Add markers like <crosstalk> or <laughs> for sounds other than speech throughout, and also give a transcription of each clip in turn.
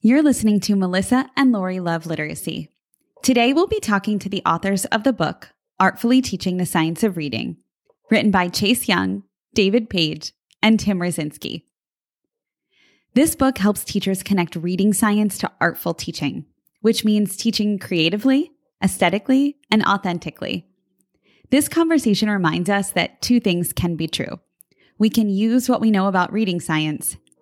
You're listening to Melissa and Lori Love Literacy. Today we'll be talking to the authors of the book, Artfully Teaching the Science of Reading, written by Chase Young, David Paige, and Tim Rasinski. This book helps teachers connect reading science to artful teaching, which means teaching creatively, aesthetically, and authentically. This conversation reminds us that two things can be true. We can use what we know about reading science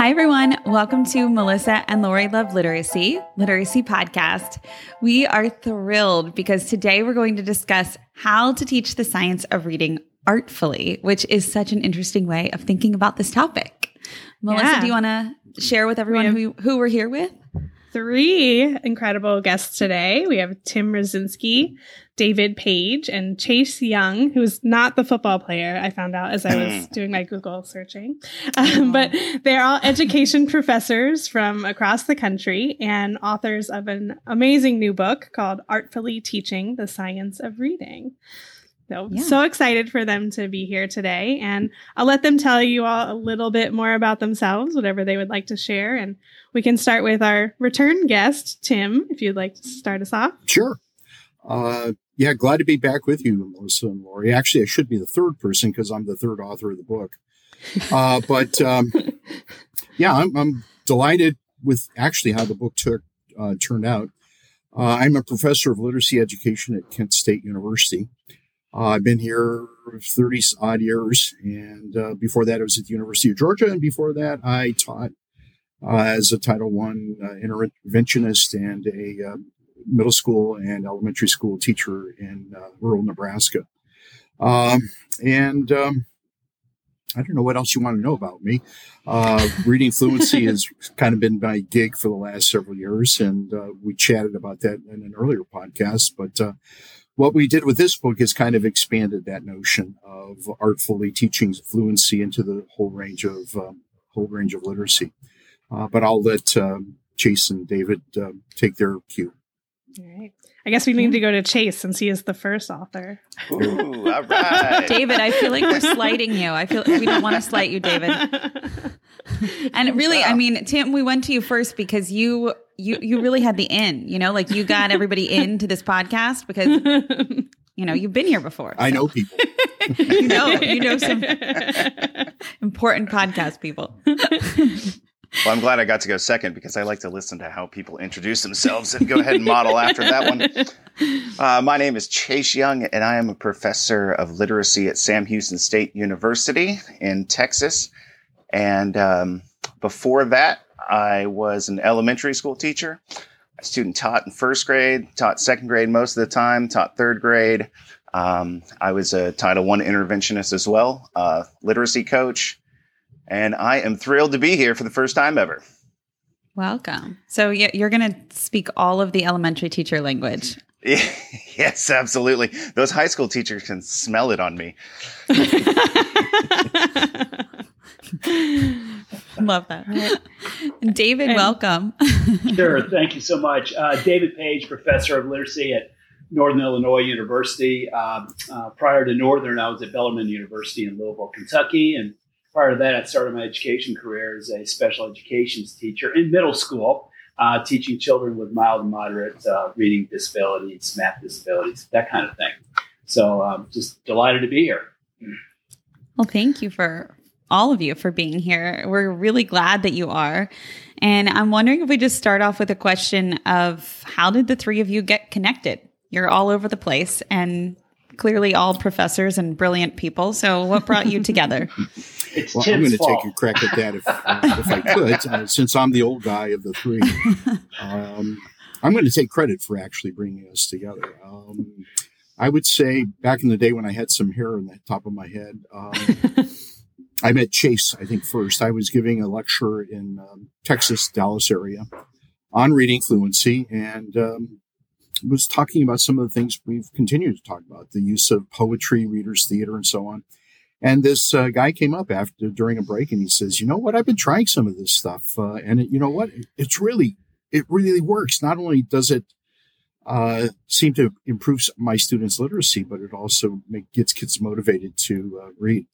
Hi, everyone. Welcome to Melissa and Lori Love Literacy, Literacy Podcast. We are thrilled because today we're going to discuss how to teach the science of reading artfully, which is such an interesting way of thinking about this topic. Melissa, yeah. do you want to share with everyone who, who we're here with? Three incredible guests today. We have Tim Rasinski, David Paige, and Chase Young, who's not the football player, I found out as I was <laughs> doing my Google searching. Um, but they're all education professors from across the country and authors of an amazing new book called Artfully Teaching the Science of Reading. So, yeah. so excited for them to be here today. And I'll let them tell you all a little bit more about themselves, whatever they would like to share. And we can start with our return guest, Tim, if you'd like to start us off. Sure. Uh, yeah, glad to be back with you, Melissa and Lori. Actually, I should be the third person because I'm the third author of the book. Uh, <laughs> but um, yeah, I'm, I'm, delighted with actually how the book took uh, turned out. Uh, I'm a professor of literacy education at Kent State University. Uh, I've been here 30 odd years, and uh, before that, I was at the University of Georgia, and before that, I taught as a Title One uh, interventionist and a uh, middle school and elementary school teacher in uh, rural Nebraska. Um, and um, I don't know what else you want to know about me. reading fluency <laughs> has kind of been my gig for the last several years, and we chatted about that in an earlier podcast, but what we did with this book is kind of expanded that notion of artfully teaching fluency into the whole range of um, whole range of literacy. Uh, but I'll let um, Chase and David uh, take their cue. All right. I guess we need to go to Chase since he is the first author. Ooh, all <laughs> right. David, I feel like we're slighting you. I feel we don't want to slight you, David. <laughs> and really, I mean, Tim, we went to you first because you you you really had the in, you know, like you got everybody into this podcast because you know, you've been here before. So. I know people. <laughs> you know, you know some important podcast people. Well, I'm glad I got to go second because I like to listen to how people introduce themselves and go ahead and model after that one. <laughs> Uh, my name is Chase Young, and I am a professor of literacy at Sam Houston State University in Texas. And um, before that, I was an elementary school teacher. A student taught in first grade, taught second grade most of the time, taught third grade. Um, I was a Title One interventionist as well, uh, literacy coach, and I am thrilled to be here for the first time ever. Welcome. So you're going to speak all of the elementary teacher language. <laughs> yes, absolutely. Those high school teachers can smell it on me. <laughs> Love that. David, and, welcome. <laughs> sure. Thank you so much. Uh, David Paige, professor of literacy at Northern Illinois University. Um, uh, prior to Northern, I was at Bellarmine University in Louisville, Kentucky. And prior to that, I started my education career as a special education teacher in middle school, uh, teaching children with mild and moderate uh, reading disabilities, math disabilities, that kind of thing. So I'm um, just delighted to be here. Well, thank you for all of you for being here. We're really glad that you are. And I'm wondering if we just start off with a question of how did the three of you get connected? You're all over the place and clearly all professors and brilliant people. So what brought you together? <laughs> well, I'm going to take a crack at that if, uh, if I could, uh, since I'm the old guy of the three. <laughs> Um, I'm going to take credit for actually bringing us together. Um, I would say back in the day when I had some hair on the top of my head, um, <laughs> I met Chase, I think, first. I was giving a lecture in um, Texas, Dallas area. on reading fluency and um, was talking about some of the things we've continued to talk about the use of poetry, readers' theater, and so on. And this uh, guy came up after during a break and he says, "You know what? I've been trying some of this stuff, uh, and it, you know what? It's really, it really works. Not only does it uh, seem to improve my students' literacy, but it also make, gets kids motivated to uh, read."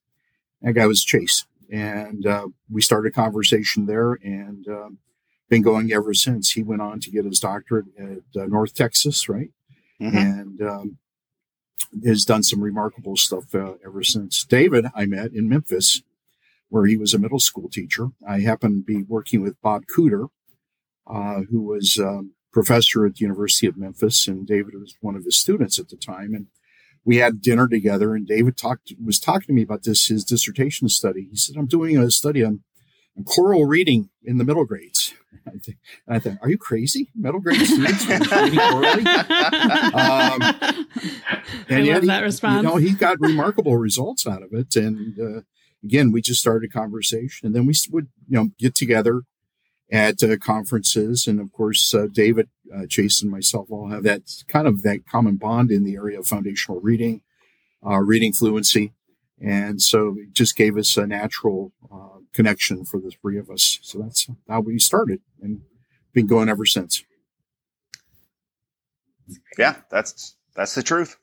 That guy was Chase, and uh, we started a conversation there, and um, been going ever since. He went on to get his doctorate at uh, North Texas, right? Mm-hmm. And um, has done some remarkable stuff uh, ever since. David, I met in Memphis, where he was a middle school teacher. I happened to be working with Bob Cooter, uh, who was um, professor at the University of Memphis, and David was one of his students at the time. And we had dinner together, and David talked was talking to me about this his dissertation study. He said, "I'm doing a study on, on choral reading in the middle grades." <laughs> I think, I think, are you crazy? Middle grade students reading <laughs> orally? Um, and yet, love that response. You know, he got remarkable results out of it. And uh, again, we just started a conversation, and then we would, you know, get together at uh, conferences, and of course, uh, David, uh, Chase, and myself all have that kind of that common bond in the area of foundational reading, uh, reading fluency, and so it just gave us a natural uh, connection for the three of us. So that's how we started and been going ever since. Yeah, that's that's the truth.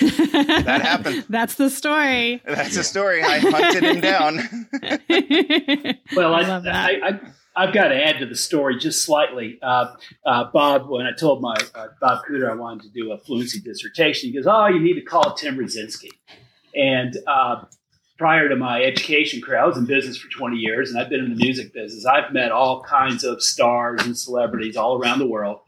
that happened. <laughs> That's the story. That's the story. I hunted him down. <laughs> well, I, I, I, I've got to add to the story just slightly. Uh, uh, Bob, when I told my uh, Bob Cooter I wanted to do a fluency dissertation, he goes, "Oh, you need to call Tim Rasinski." And uh, prior to my education career, I was in business for 20 years and I've been in the music business. I've met all kinds of stars and celebrities all around the world.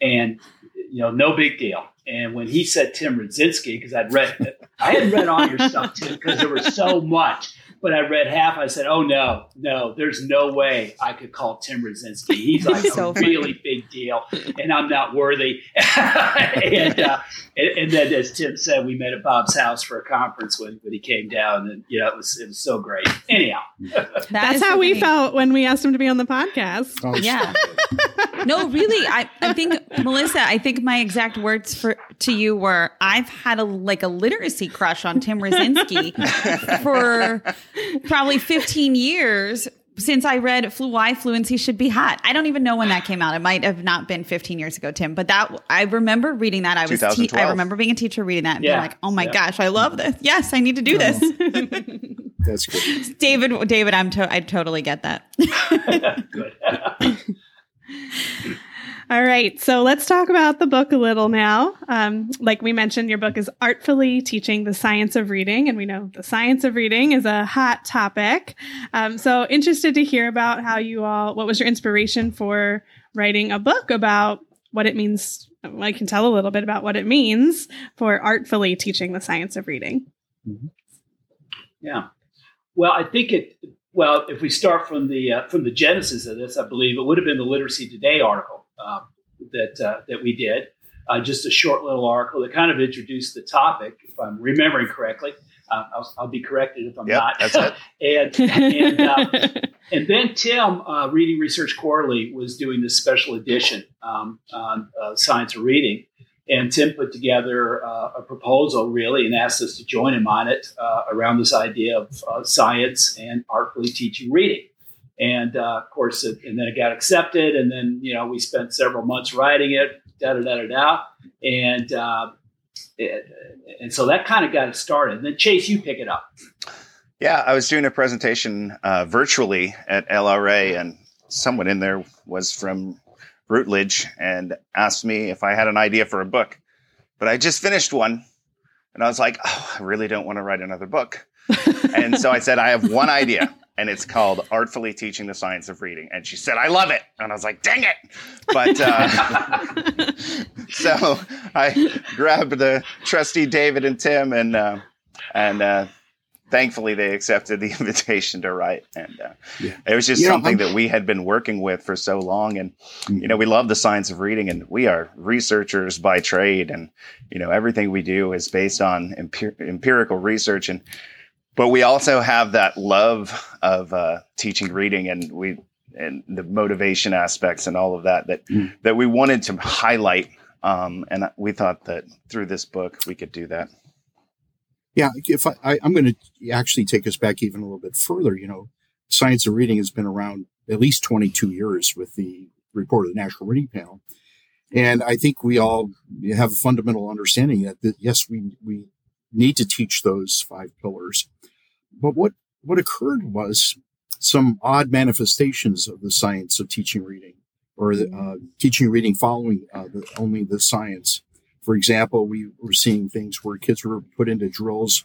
And, you know, no big deal. And when he said Tim Rasinski, because I'd read, I hadn't read all your stuff, Tim, because there was so much but I read half. I said, "Oh no, no, there's no way I could call Tim Rasinski. He's <laughs> like so a funny. really big deal, and I'm not worthy." <laughs> and, uh, and, and then, as Tim said, we met at Bob's house for a conference when, when he came down, and you know it was it was so great. Anyhow, that that's how we felt when we asked him to be on the podcast. Oh, yeah. No, really, I I think Melissa, I think my exact words for to you were, "I've had a like a literacy crush on Tim Rasinski for." probably 15 years since I read Flu Why Fluency Should Be Hot. I don't even know when that came out. It might have not been 15 years ago, Tim, but that I remember reading that. I was te- I remember being a teacher reading that and yeah. being like, "Oh my yeah. gosh, I love this. Yes, I need to do this." <laughs> That's good. David David, I'm to- I totally get that. <laughs> <laughs> <laughs> All right, so let's talk about the book a little now. Um, like we mentioned, your book is artfully teaching the science of reading, and we know the science of reading is a hot topic. Um, so, interested to hear about how you all, what was your inspiration for writing a book about what it means? I can tell a little bit about what it means for artfully teaching the science of reading. Mm-hmm. Yeah, well, I think it. Well, if we start from the uh, from the genesis of this, I believe it would have been the Literacy Today article uh, that uh, that we did. Uh, just a short little article that kind of introduced the topic, if I'm remembering correctly. Uh, I'll, I'll, be corrected if I'm yep, not. That's it. <laughs> and and, uh, and then Tim, Reading Research Quarterly, was doing this special edition um, on science of reading. And Tim put together uh, a proposal, really, and asked us to join him on it uh, around this idea of uh, science and artfully teaching reading. And uh, of course, it, and then it got accepted. And then, you know, we spent several months writing it, da da da da da. And, uh, it, and so that kind of got it started. And then, Chase, you pick it up. Yeah, I was doing a presentation uh, virtually at LRA, and someone in there was from Routledge and asked me if I had an idea for a book. But I just finished one, and I was like, oh, I really don't want to write another book. <laughs> and so I said, I have one idea and it's called Artfully Teaching the Science of Reading. And she said, I love it. And I was like, dang it. But uh, <laughs> so I grabbed the trustee David and Tim, and, uh, and uh, thankfully they accepted the <laughs> invitation to write. And uh, yeah. it was just you something know, that we had been working with for so long. And, mm-hmm. you know, we love the science of reading, and we are researchers by trade. And, you know, everything we do is based on empir- empirical research. And, but we also have that love of uh, teaching reading, and we and the motivation aspects and all of that that Mm. that we wanted to highlight. Um, and we thought that through this book we could do that. Yeah, if I, I I'm going to actually take us back even a little bit further. You know, science of reading has been around at least 22 years with the report of the National Reading Panel, and I think we all have a fundamental understanding that, that yes, we we need to teach those five pillars. But what what occurred was some odd manifestations of the science of teaching reading, or the, uh, teaching reading following uh, the, only the science. For example, we were seeing things where kids were put into drills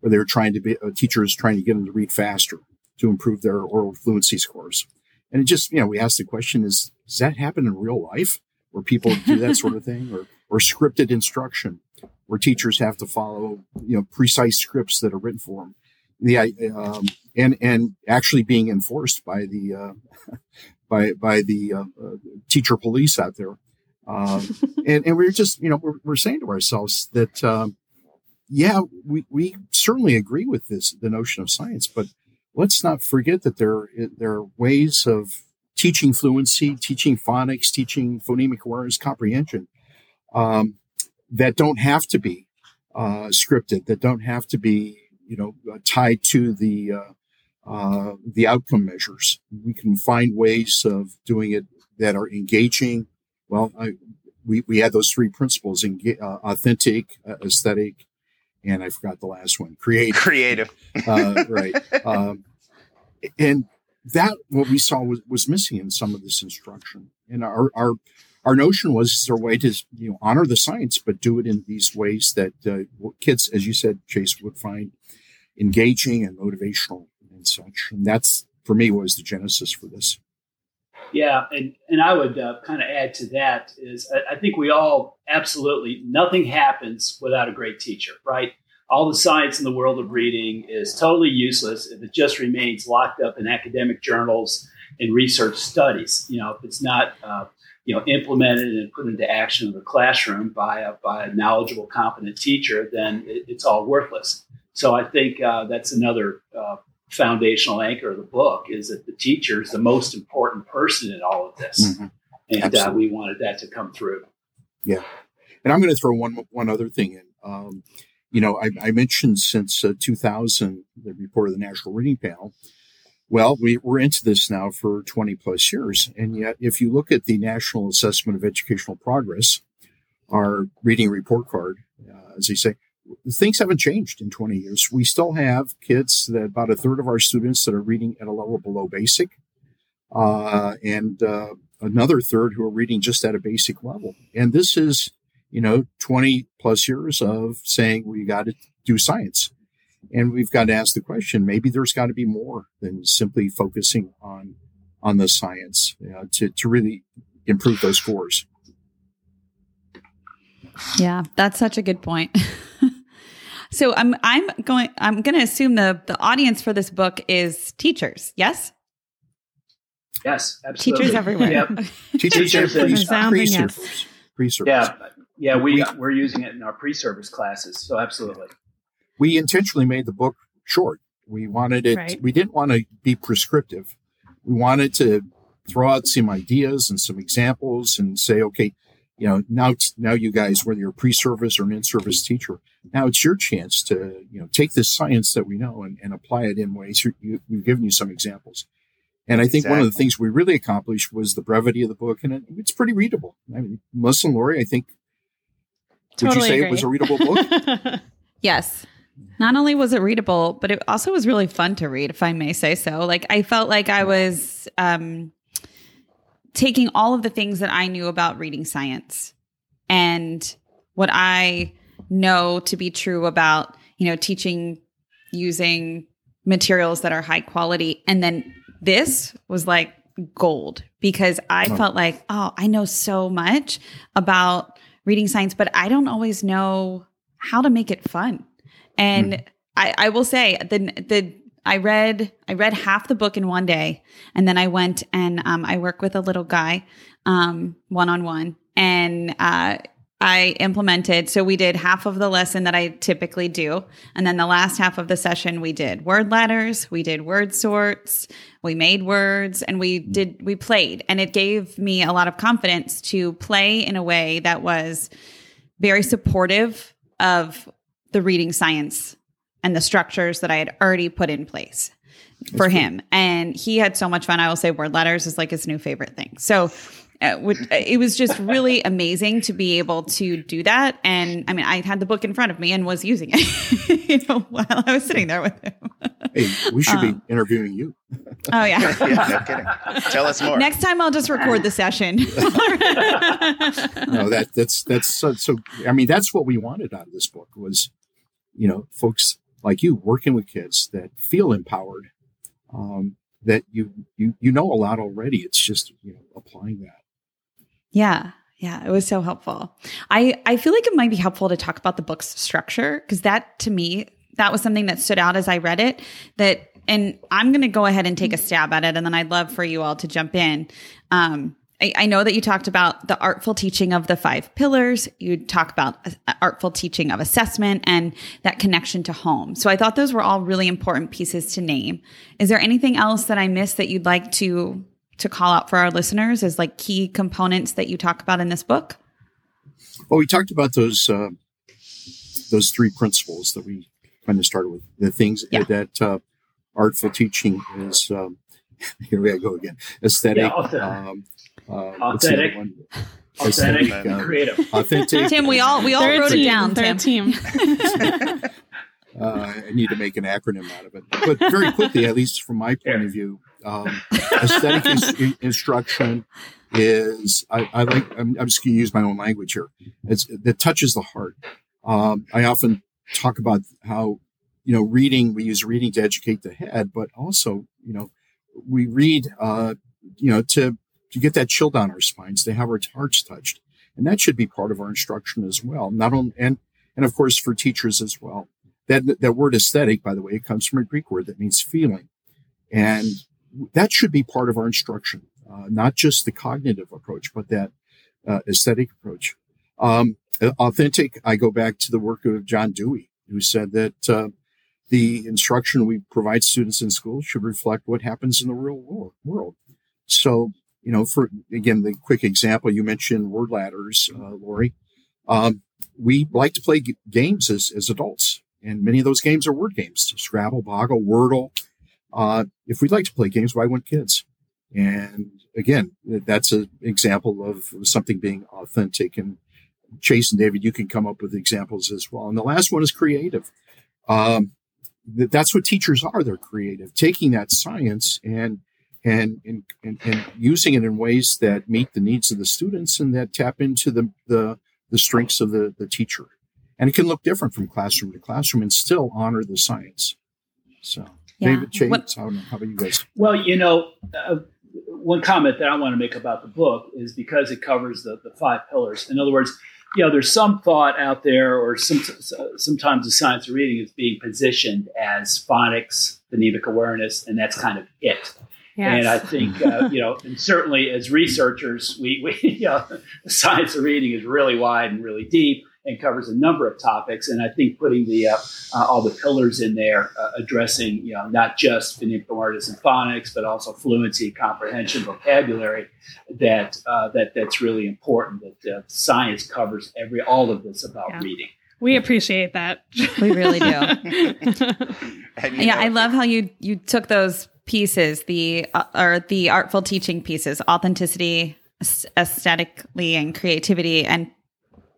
where they were trying to be uh, teachers trying to get them to read faster to improve their oral fluency scores. And it just, you know, we asked the question: Is does that happen in real life, where people do that sort of thing, or or scripted instruction, where teachers have to follow, you know, precise scripts that are written for them? The um, and and actually being enforced by the uh, <laughs> by by the uh, uh, teacher police out there. Um, and, and we're just, you know, we're, we're saying to ourselves that, um, yeah, we, we certainly agree with this, the notion of science, but let's not forget that there, there are ways of teaching fluency, teaching phonics, teaching phonemic awareness, comprehension, um, that don't have to be, uh, scripted, that don't have to be, you know, uh, tied to the, uh, uh, the outcome measures. We can find ways of doing it that are engaging, well, I, we, we had those three principles: in, uh, authentic, uh, aesthetic, and I forgot the last one, creative. Creative, uh, right? Um, and that what we saw was, was missing in some of this instruction. And our our our notion was is there a way to you know honor the science, but do it in these ways that uh, kids, as you said, Chase would find engaging and motivational and such. And that's for me was the genesis for this. Yeah, and and I would uh, kind of add to that is I, I, think we all absolutely nothing happens without a great teacher, right? All the science in the world of reading is totally useless if it just remains locked up in academic journals and research studies. You know, if it's not uh, you know implemented and put into action in the classroom by a by a knowledgeable, competent teacher, then it, it's all worthless. So I think uh, that's another uh, foundational anchor of the book is that the teacher is the most important person in all of this, Mhm. and uh, we wanted that to come through. Yeah, and I'm going to throw one one other thing in. Um, you know, I, I mentioned since uh, 2000 the report of the National Reading Panel. Well, we, we're into this now for 20 plus years, and yet if you look at the National Assessment of Educational Progress, our reading report card, uh, as they say, things haven't changed in 20 years. We still have kids that about a third of our students that are reading at a level below basic, uh, and uh, another third who are reading just at a basic level. And this is, you know, 20 plus years of saying we got to do science. And we've got to ask the question, maybe there's got to be more than simply focusing on, on the science you know, to, to really improve those scores. Yeah, that's such a good point. <laughs> so I'm I'm going I'm going to assume the the audience for this book is teachers. Yes? Yes, absolutely. <laughs> Teachers everywhere. Yep. Teachers Teachers and and pre- resounding yes. pre-service. Pre-service. Yeah, yeah, we we're using it in our pre-service classes, so absolutely. we intentionally made the book short. We wanted it, Right. we didn't want to be prescriptive. We wanted to throw out some ideas and some examples and say, okay, you know, now, now you guys, whether you're a pre-service or an in-service teacher, now it's your chance to, you know, take this science that we know and, and apply it in ways. You, you, we've given you some examples. And I think one of the things we really accomplished was the brevity of the book, and it, it's pretty readable. I mean, Melissa and Lori, I think, would you Totally say it was a readable book? <laughs> Yes. Not only was it readable, but it also was really fun to read, if I may say so. Like I felt like I was um, taking all of the things that I knew about reading science and what I know to be true about, you know, teaching using materials that are high quality. And then this was like gold because I Oh. felt like, oh, I know so much about reading science, but I don't always know how to make it fun. And I, I will say the the I read I read half the book in one day, and then I went and um, I work with a little guy one on one, and uh, I implemented. So we did half of the lesson that I typically do. And then the last half of the session, we did word ladders, we did word sorts, we made words, and we mm. did, we played. And it gave me a lot of confidence to play in a way that was very supportive of the reading science and the structures that I had already put in place for him. And he had so much fun. I will say word ladders is like his new favorite thing. So uh, it was just really amazing to be able to do that. And I mean, I had the book in front of me and was using it, <laughs> you know, while I was sitting there with him. hey, we should um, be interviewing you. Oh yeah. <laughs> yeah, no kidding. Tell us more. Next time, I'll just record the session. <laughs> no, that that's that's so, so. I mean, that's what we wanted out of this book was, you know, folks like you working with kids that feel empowered. Um, that you you you know a lot already. It's just you know applying that. Yeah. Yeah, it was so helpful. I I feel like it might be helpful to talk about the book's structure because that to me that was something that stood out as I read it that and I'm going to go ahead and take a stab at it and then I'd love for you all to jump in. Um I, I know that you talked about the artful teaching of the five pillars. You talk about artful teaching of assessment and that connection to home. So I thought those were all really important pieces to name. Is there anything else that I missed that you'd like to to call out for our listeners as like key components that you talk about in this book? Well, we talked about those uh, those three principles that we kind of started with. The things yeah. that uh, artful teaching is. Um, <laughs> here we go again. Aesthetic. Yeah, um, uh, authentic. Authentic, uh, creative. <laughs> Authentic. Tim, we all we all wrote team, it down. Third Tim. team. <laughs> Uh, I need to make an acronym out of it. But very quickly, at least from my point of view, um, aesthetic <laughs> in- instruction is I, I like. I'm, I'm, just going to use my own language here. It's that touches the heart. Um, I often talk about how you know reading. We use reading to educate the head, but also you know we read uh, you know to to get that chill down our spines, to have our hearts touched, and that should be part of our instruction as well. Not only and and of course for teachers as well. That that word aesthetic, by the way, comes from a Greek word that means feeling, and that should be part of our instruction, uh, not just the cognitive approach, but that uh, aesthetic approach. Um, authentic, I go back to the work of John Dewey, who said that uh, the instruction we provide students in school should reflect what happens in the real world. So, you know, for again, the quick example you mentioned word ladders, uh, Lori. Um, we like to play g- games as, as adults, and many of those games are word games: Scrabble, Boggle, Wordle, uh, if we'd like to play games, why wouldn't kids? And again, that's an example of something being authentic. And Chase and David, you can come up with examples as well. And the last one is creative. Um, that's what teachers are. They're creative, taking that science and and, and, and, and using it in ways that meet the needs of the students and that tap into the, the, the strengths of the, the teacher. And it can look different from classroom to classroom and still honor the science. So. Yeah. David Chase, what, how, how about you guys? Well, you know, uh, one comment that I want to make about the book is because it covers the, the five pillars. In other words, you know, there's some thought out there, or some, sometimes the science of reading is being positioned as phonics, phonemic awareness, and that's kind of it. Yes. And I think, uh, you know, and certainly as researchers, we, we <laughs> you know, the science of reading is really wide and really deep and covers a number of topics. And I think putting the uh, uh, all the pillars in there, uh, addressing you know not just phonemic awareness and phonics, but also fluency, comprehension, vocabulary, that uh, that that's really important. That uh, science covers every all of this about yeah. reading. We appreciate that. We really do. <laughs> yeah, I love how you you took those pieces, the uh, or the artful teaching pieces, authenticity, aesthetically, and creativity, and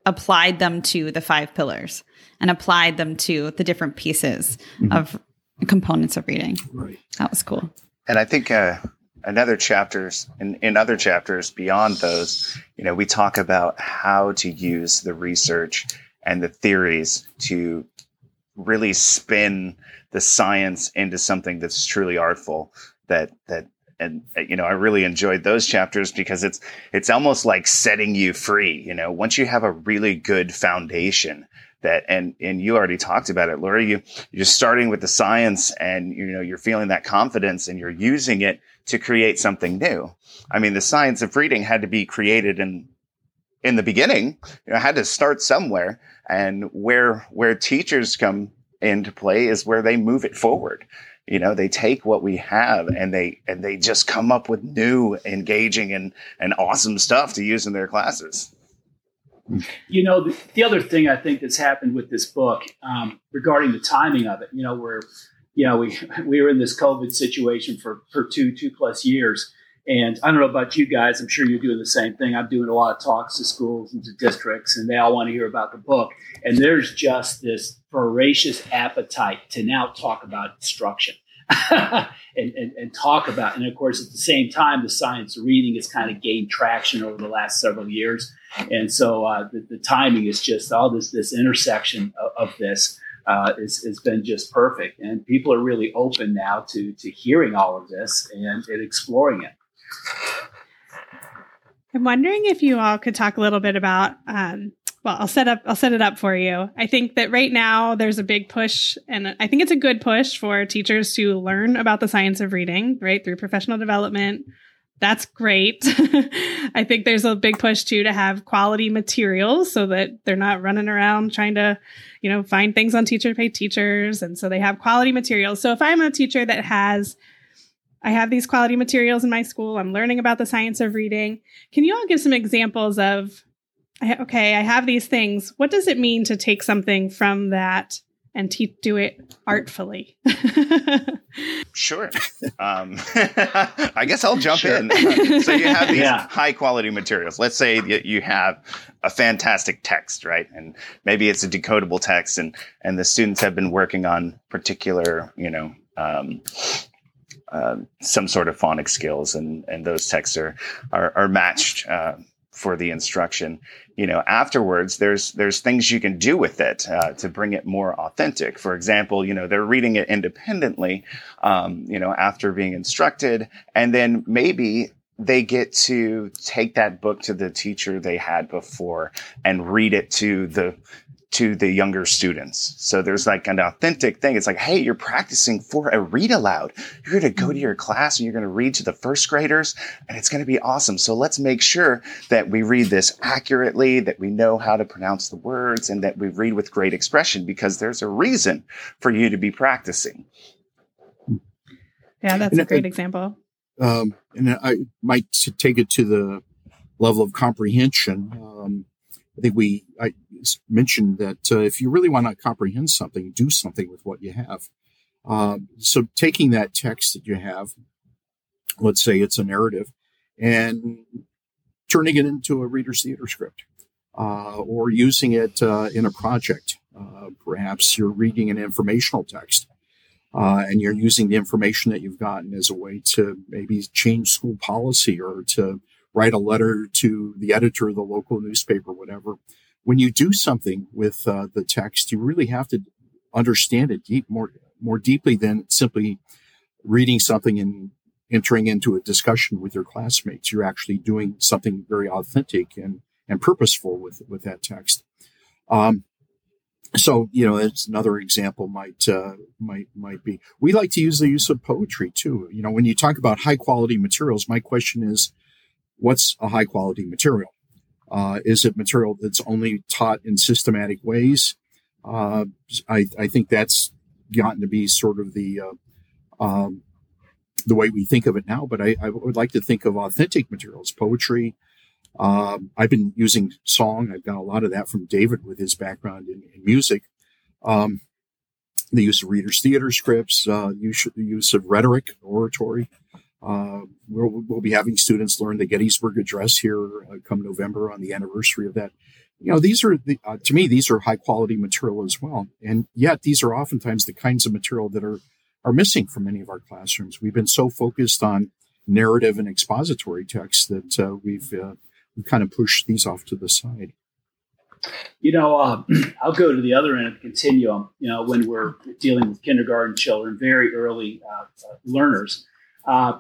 applied them to the five pillars and applied them to the different pieces mm-hmm. of components of reading. Right. That was cool. And I think uh, another chapters in, in other chapters beyond those, you know, we talk about how to use the research and the theories to really spin the science into something that's truly artful that that and uh, you know i really enjoyed those chapters because it's it's almost like setting you free you know once you have a really good foundation that and and you already talked about it Lori you you're starting with the science and you know you're feeling that confidence and you're using it to create something new i mean the science of reading had to be created in in the beginning, you know, had to start somewhere. And where where teachers come into play is where they move it forward. You know, they take what we have and they and they just come up with new, engaging, and and awesome stuff to use in their classes. You know, the, the other thing I think that's happened with this book um, regarding the timing of it, you know, we're you know we <laughs> we were in this COVID situation for for two two plus years, and I don't know about you guys. I'm sure you're doing the same thing. I'm doing a lot of talks to schools and to districts, and they all want to hear about the book. And there's just this voracious appetite to now talk about instruction <laughs> and, and, and, talk about. And of course, at the same time, the science of reading has kind of gained traction over the last several years. And so uh, the, the, timing is just all this this intersection of, of this. Uh, is, has been just perfect, and people are really open now to to hearing all of this and, and exploring it. I'm wondering if you all could talk a little bit about. Um, well, I'll set up. I'll set it up for you. I think that right now there's a big push, and I think it's a good push for teachers to learn about the science of reading, right, through professional development. That's great. <laughs> I think there's a big push too to have quality materials so that they're not running around trying to, you know, find things on teacher pay teachers, and so they have quality materials. So if I'm a teacher that has I have these quality materials in my school. I'm learning about the science of reading. Can you all give some examples of, okay, I have these things. What does it mean to take something from that and te- do it artfully? <laughs> sure. Um, <laughs> I guess I'll jump sure. in. <laughs> so you have these yeah. high quality materials. Let's say you have a fantastic text, right? And maybe it's a decodable text, and and the students have been working on particular, you know. Um, um, some sort of phonics skills, and and those texts are are, are matched uh, for the instruction. You know, afterwards, there's there's things you can do with it uh, to bring it more authentic. For example, you know, they're reading it independently, um, you know, after being instructed, and then maybe they get to take that book to the teacher they had before and read it to the to the younger students. So there's like an authentic thing. It's like, hey, you're practicing for a read aloud. You're going to go to your class and you're going to read to the first graders and it's going to be awesome. So let's make sure that we read this accurately, that we know how to pronounce the words and that we read with great expression because there's a reason for you to be practicing. Yeah, that's and a great example. Um, and I might take it to the level of comprehension. Um, I think we I mentioned that uh, if you really want to comprehend something, do something with what you have. Uh, so taking that text that you have, let's say it's a narrative, and turning it into a reader's theater script, uh, or using it uh, in a project. Uh, perhaps you're reading an informational text. Uh, and you're using the information that you've gotten as a way to maybe change school policy or to write a letter to the editor of the local newspaper, whatever. When you do something with uh, the text, you really have to understand it deep, more more deeply than simply reading something and entering into a discussion with your classmates. You're actually doing something very authentic and and purposeful with with that text. Um, so you know, it's another example might uh, might might be. We like to use the use of poetry too. You know, when you talk about high quality materials, my question is, what's a high quality material? Uh, is it material that's only taught in systematic ways? Uh, I, I, think that's gotten to be sort of the uh, um, the way we think of it now. But I, I, would like to think of authentic materials, poetry. Um, I've been using song. I've got a lot of that from David with his background in, in music. Um, the use of readers' theater scripts, uh, use, use of rhetoric, oratory. Uh, we'll, we'll, be having students learn the Gettysburg Address here uh, come November on the anniversary of that. You know, these are the, uh, to me these are high quality material as well, and yet these are oftentimes the kinds of material that are are missing from many of our classrooms. We've been so focused on narrative and expository texts that uh, we've uh, we've kind of pushed these off to the side. You know, uh, <clears throat> I'll go to the other end of the continuum. You know, when we're dealing with kindergarten children, very early learners, uh,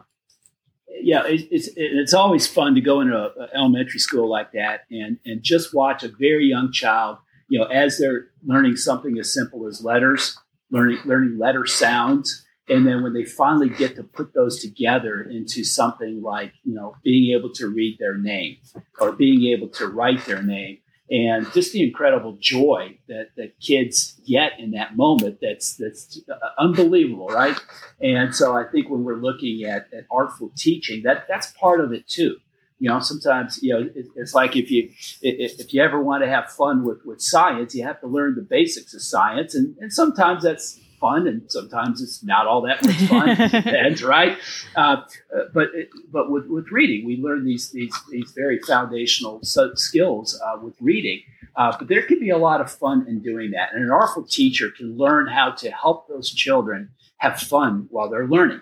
yeah, it, it's it's always fun to go into an elementary school like that and and just watch a very young child, you know, as they're learning something as simple as letters, learning learning letter sounds, And then when they finally get to put those together into something like, you know, being able to read their name or being able to write their name and just the incredible joy that, that kids get in that moment that's that's uh, unbelievable right? And so i think when we're looking at, at artful teaching that that's part of it too. You know sometimes you know it, it's like if you if, if you ever want to have fun with with science you have to learn the basics of science. And, and sometimes that's fun, and sometimes it's not all that much fun. <laughs> depends, right? Uh, but it, but with, with reading, we learn these these these very foundational skills uh, with reading. Uh, but there can be a lot of fun in doing that, and an artful teacher can learn how to help those children have fun while they're learning,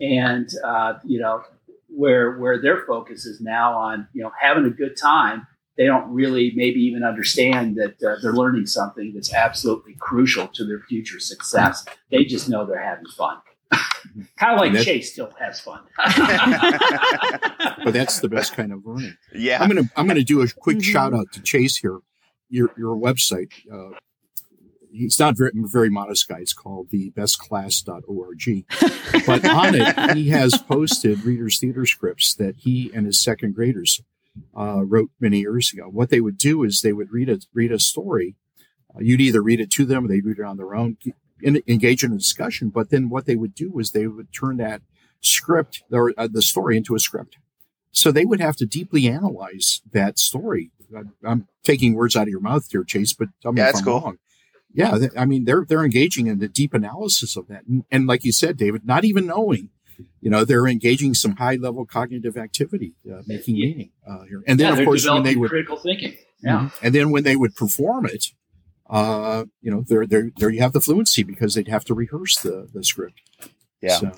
and uh, you know where where their focus is now on you know having a good time they don't really maybe even understand that uh, they're learning something that's absolutely crucial to their future success. They just know they're having fun. <laughs> kind of like Chase still has fun. but that's the best kind of learning. Yeah. I'm gonna I'm gonna do a quick mm-hmm. shout out to Chase here. Your your website. Uh, he's not very very modest guy. It's called the bestclass.org. but on it, he has posted readers theater scripts that he and his second graders uh, wrote many years ago. What they would do is they would read a read a story. Uh, you'd either read it to them or they'd read it on their own, in, engage in a discussion. But then what they would do is they would turn that script or uh, the story into a script. So they would have to deeply analyze that story. I'm taking words out of your mouth here, Chase, but tell me yeah, if I'm cool. wrong. Yeah, I mean they're they're engaging in the deep analysis of that, and, and like you said, David, not even knowing you know they're engaging some high level cognitive activity uh, making yeah. meaning uh, here and then yeah, of course when they would critical thinking yeah mm-hmm. and then when they would perform it uh, you know there there there you have the fluency because they'd have to rehearse the the script yeah so.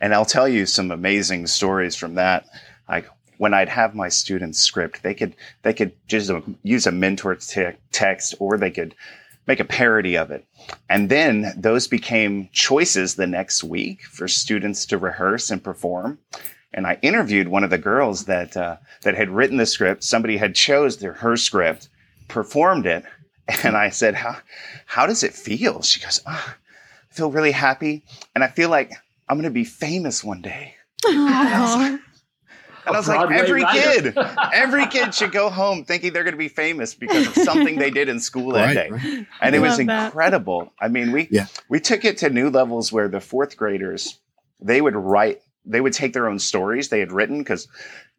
and i'll tell you some amazing stories from that like when I'd have my students script, they could they could just use a mentor te- text, or they could make a parody of it. And then those became choices the next week for students to rehearse and perform. And I interviewed one of the girls that uh, that had written the script. Somebody had chose their, her script, performed it, <laughs> and I said, "How how does it feel?" She goes, oh, "I feel really happy, and I feel like I'm going to be famous one day." <laughs> And I was like, every writer. kid, every kid should go home thinking they're going to be famous because of something they did in school that right, day. Right. And I it was incredible. That. I mean, we yeah. we took it to new levels where the fourth graders they would write, they would take their own stories they had written because,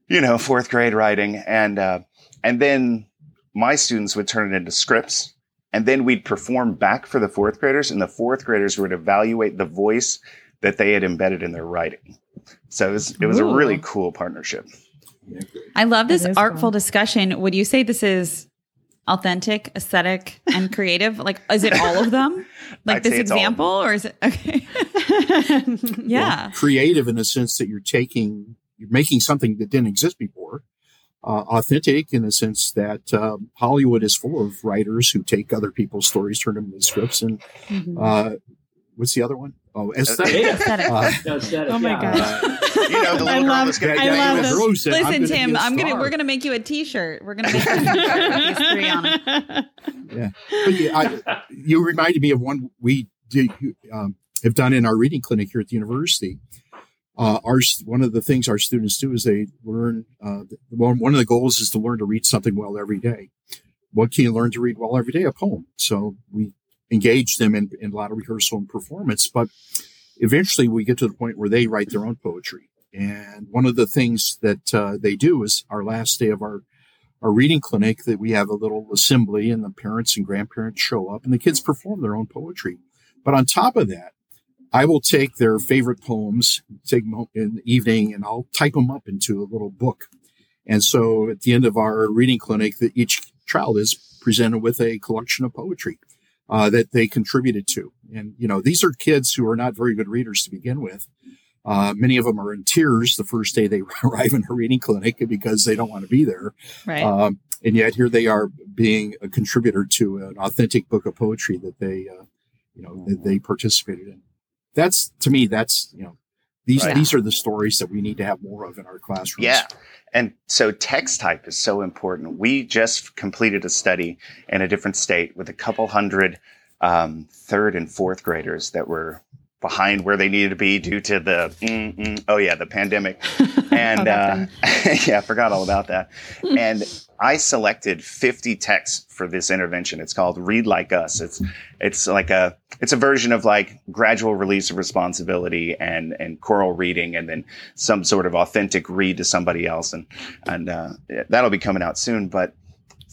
you know, fourth grade writing, and uh, and then my students would turn it into scripts. And then we'd perform back for the fourth graders, and the fourth graders would evaluate the voice that they had embedded in their writing. So it was, it was a really cool partnership. I love this artful cool. discussion. Would you say this is authentic, aesthetic, and <laughs> creative? like, is it all of them? <laughs> Like I'd this example, or is it okay? <laughs> yeah, well, creative in the sense that you're taking, you're making something that didn't exist before. Uh, authentic in the sense that uh, Hollywood is full of writers who take other people's stories, turn them into scripts, and mm-hmm. uh, what's the other one? Oh, aesthetic. aesthetic. Uh, aesthetic. Oh my yeah. gosh. you know, the I love, gonna, I love this. Listen, I'm Tim, I'm gonna we're gonna make you a T-shirt. We're gonna <laughs> make you a T-shirt these three on it. Yeah, but yeah I, you reminded me of one we did, um, have done in our reading clinic here at the university. Uh, our one of the things our students do is they learn. Uh, one, one of the goals is to learn to read something well every day. What can you learn to read well every day? A poem. So we engage them in, in a lot of rehearsal and performance. But eventually we get to the point where they write their own poetry. And one of the things that uh, they do is our last day of our our reading clinic that we have a little assembly and the parents and grandparents show up and the kids perform their own poetry. But on top of that, I will take their favorite poems, take them in the evening, and I'll type them up into a little book. And so at the end of our reading clinic, that each child is presented with a collection of poetry uh, that they contributed to. And, you know, these are kids who are not very good readers to begin with. Uh, many of them are in tears the first day they <laughs> arrive in a reading clinic because they don't want to be there. Right. Um, and yet here they are being a contributor to an authentic book of poetry that they, uh, you know, that they participated in. That's to me, that's, you know, these, right. these are the stories that we need to have more of in our classrooms. Yeah. And so text type is so important. We just completed a study in a different state with a couple hundred um, third and fourth graders that were behind where they needed to be due to the mm, mm, oh yeah the pandemic. <laughs> And uh, <laughs> yeah i forgot all about that. And i selected 50 texts for this intervention. It's called read like us. It's it's like a it's a version of like gradual release of responsibility and and choral reading and then some sort of authentic read to somebody else. And and uh, that'll be coming out soon. But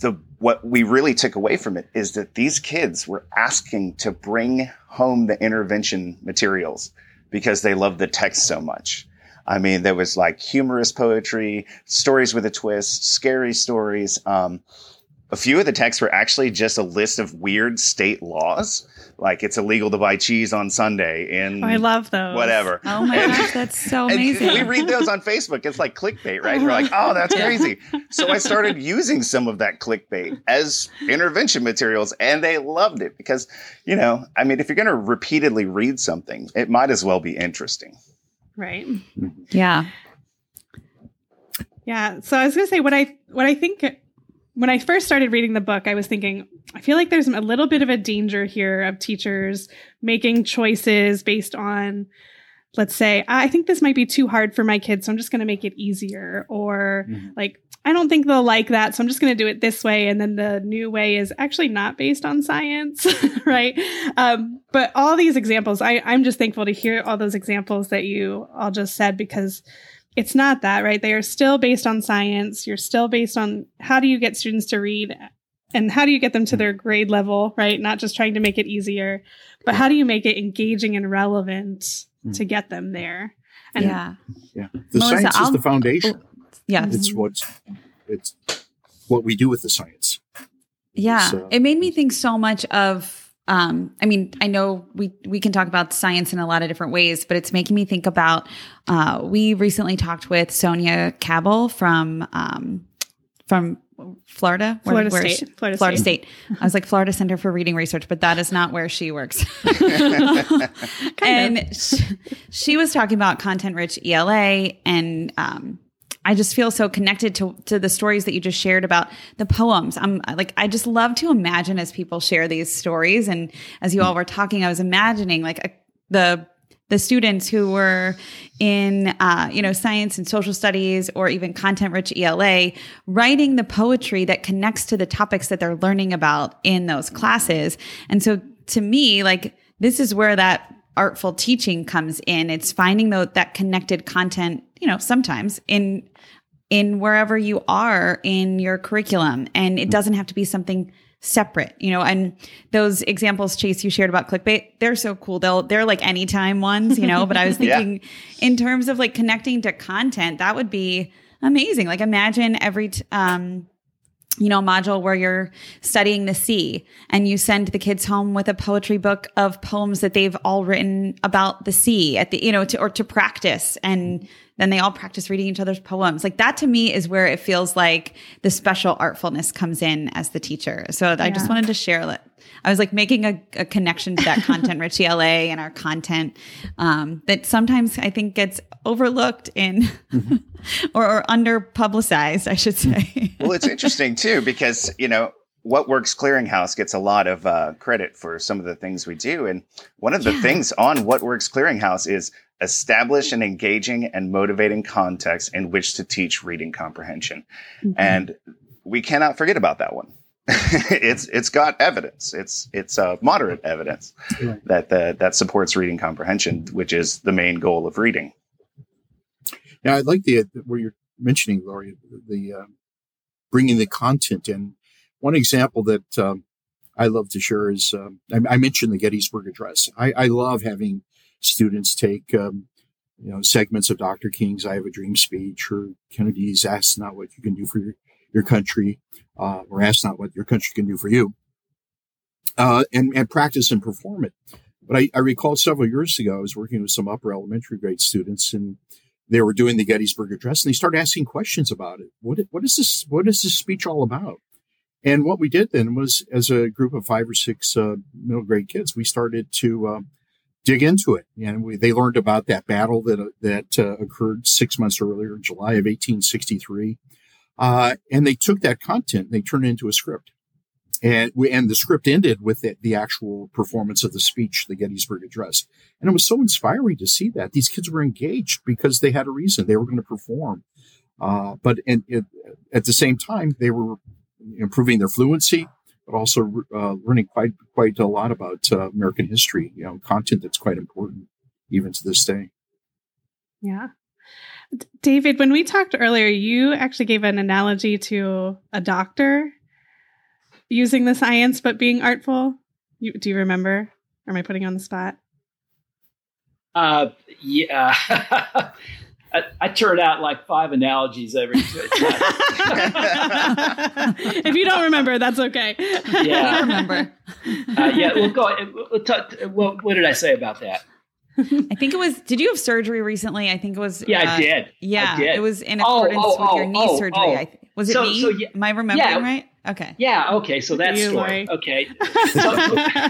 the what we really took away from it is that these kids were asking to bring home the intervention materials because they love the text so much. I mean, there was like humorous poetry, stories with a twist, scary stories. Um, a few of the texts were actually just a list of weird state laws, like it's illegal to buy cheese on Sunday in oh, I love those. whatever. Oh my And- gosh, that's so <laughs> and amazing. we read those on Facebook. It's like clickbait, right? We're like, oh, that's <laughs> crazy. So I started using some of that clickbait as intervention materials, and they loved it because, you know, I mean, if you're going to repeatedly read something, it might as well be interesting. Right. yeah. Yeah. So I was going to say what I what I think when I first started reading the book, I was thinking I feel like there's a little bit of a danger here of teachers making choices based on let's say I think this might be too hard for my kids, so I'm just going to make it easier or Mhm. like I don't think they'll like that, so I'm just going to do it this way and then the new way is actually not based on science, <laughs> right? Um, but all these examples, I, I'm just thankful to hear all those examples that you all just said because it's not that, right? They are still based on science. You're still based on how do you get students to read and how do you get them to mm-hmm. their grade level, right? Not just trying to make it easier, but how do you make it engaging and relevant mm. to get them there? And yeah. Yeah. The Melissa, science is I'll- the foundation. Oh, yeah. It's what's it's what we do with the science. Yeah. So- It made me think so much of um I mean, I know we we can talk about science in a lot of different ways, but it's making me think about uh we recently talked with Sonia Cabell from um from Florida, Where- Florida where State. she? Florida Florida State. State. I was like Florida Center for Reading Research, but that is not where she works. <laughs> and she, she was talking about content rich ELA and um I just feel so connected to to the stories that you just shared about the poems. I'm like I just love to imagine as people share these stories. And as you all were talking I was imagining like a, the the students who were in uh, you know science and social studies or even content rich ela writing the poetry that connects to the topics that they're learning about in those classes. And so to me like this is where that artful teaching comes in. It's finding the, that connected content you know sometimes in in wherever you are in your curriculum and it doesn't have to be something separate you know and those examples chase you shared about clickbait they're so cool. They'll they're like anytime ones you know but i was <laughs> Yeah. thinking in terms of like connecting to content that would be amazing. Like imagine every t- um you know, module where you're studying the sea and you send the kids home with a poetry book of poems that they've all written about the sea at the, you know, to, or to practice. And then they all practice reading each other's poems. Like that to me is where it feels like the special artfulness comes in as the teacher. So I just wanted to share. I was like making a, a connection to that content rich ELA and our content um, that sometimes I think gets overlooked in <laughs> or, or under publicized, I should say. well, it's interesting too because you know what works clearinghouse gets a lot of uh, credit for some of the things we do, and one of the Yeah. things on what works clearinghouse is establish an engaging and motivating context in which to teach reading comprehension, and we cannot forget about that one. <laughs> it's it's got evidence. It's it's uh, moderate evidence Right. that uh, that supports reading comprehension, which is the main goal of reading. Yeah, I like the where you're mentioning, Lori, the uh, bringing the content in. One example that um, I love to share is um, I, I mentioned the Gettysburg Address. I, I love having students take um, you know segments of Dr. King's "I Have a Dream" speech or Kennedy's "Ask Not What You Can Do for Your, your Country" uh, or "Ask Not What Your Country Can Do for You," uh, and and practice and perform it. But I, I recall several years ago, I was working with some upper elementary grade students, and they were doing the Gettysburg Address, and they started asking questions about it. What what is this? What is this speech all about? And what we did then was, as a group of five or six uh, middle grade kids, we started to um, dig into it, and we, they learned about that battle that uh, that uh, occurred six months earlier, July of 1863, uh, and they took that content, they turned it into a script. and we and the script ended with the, the, actual performance of the speech, the Gettysburg Address, and it was so inspiring to see that these kids were engaged because they had a reason they were going to perform, uh, but and it, at the same time they were improving their fluency, but also uh, learning quite quite a lot about uh, American history, you know, content that's quite important even to this day. Yeah. David, when we talked earlier, you actually gave an analogy to a doctor using the science but being artful. You, do you remember? Or am I putting you on the spot? Uh, yeah. <laughs> I, I turn out like five analogies every time. <laughs> if you don't remember, that's okay. Yeah, I remember. Uh, yeah, we'll go. We'll talk, what, what did I say about that? I think it was. Did you have surgery recently? I think it was. Yeah, uh, I did. Yeah, I did. it was in oh, accordance oh, oh, with your knee oh, surgery. Oh. I was it so, knee? So, yeah, Am I remembering yeah. right? Okay. Yeah. Okay. So that's story. Lori. Okay. <laughs>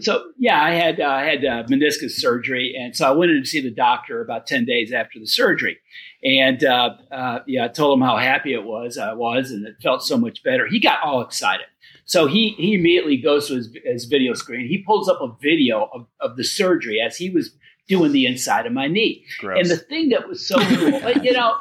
So, so, yeah, I had uh, I had uh, meniscus surgery, and so I went in to see the doctor about ten days after the surgery, and uh, uh, yeah, I told him how happy it was I was, and it felt so much better. He got all excited. So he he immediately goes to his, his video screen. He pulls up a video of, of the surgery as he was doing the inside of my knee. Gross. And the thing that was so cool, <laughs> you know,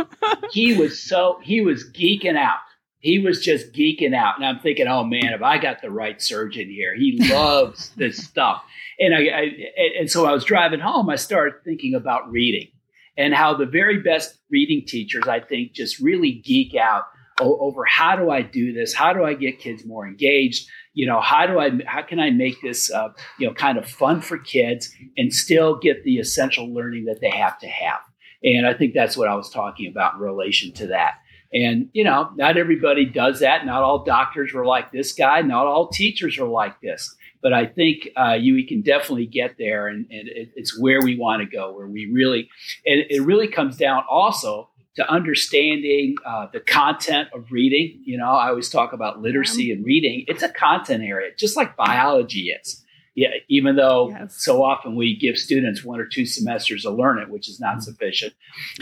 he was so he was geeking out. He was just geeking out, and I'm thinking, oh man, if I got the right surgeon here, he <laughs> loves this stuff. And I, I and so I was driving home. I started thinking about reading and how the very best reading teachers, I think, just really geek out over how do I do this? How do I get kids more engaged? You know, how do I, how can I make this, uh, you know, kind of fun for kids and still get the essential learning that they have to have? And I think that's what I was talking about in relation to that. And, you know, not everybody does that. Not all doctors were like this guy. Not all teachers are like this. But I think uh, you we can definitely get there, and, and it, it's where we want to go, where we really, and it really comes down also to understanding uh, the content of reading. You know, I always talk about literacy and reading. It's a content area, just like biology is. Yeah, even though Yes. so often we give students one or two semesters to learn it, which is not sufficient.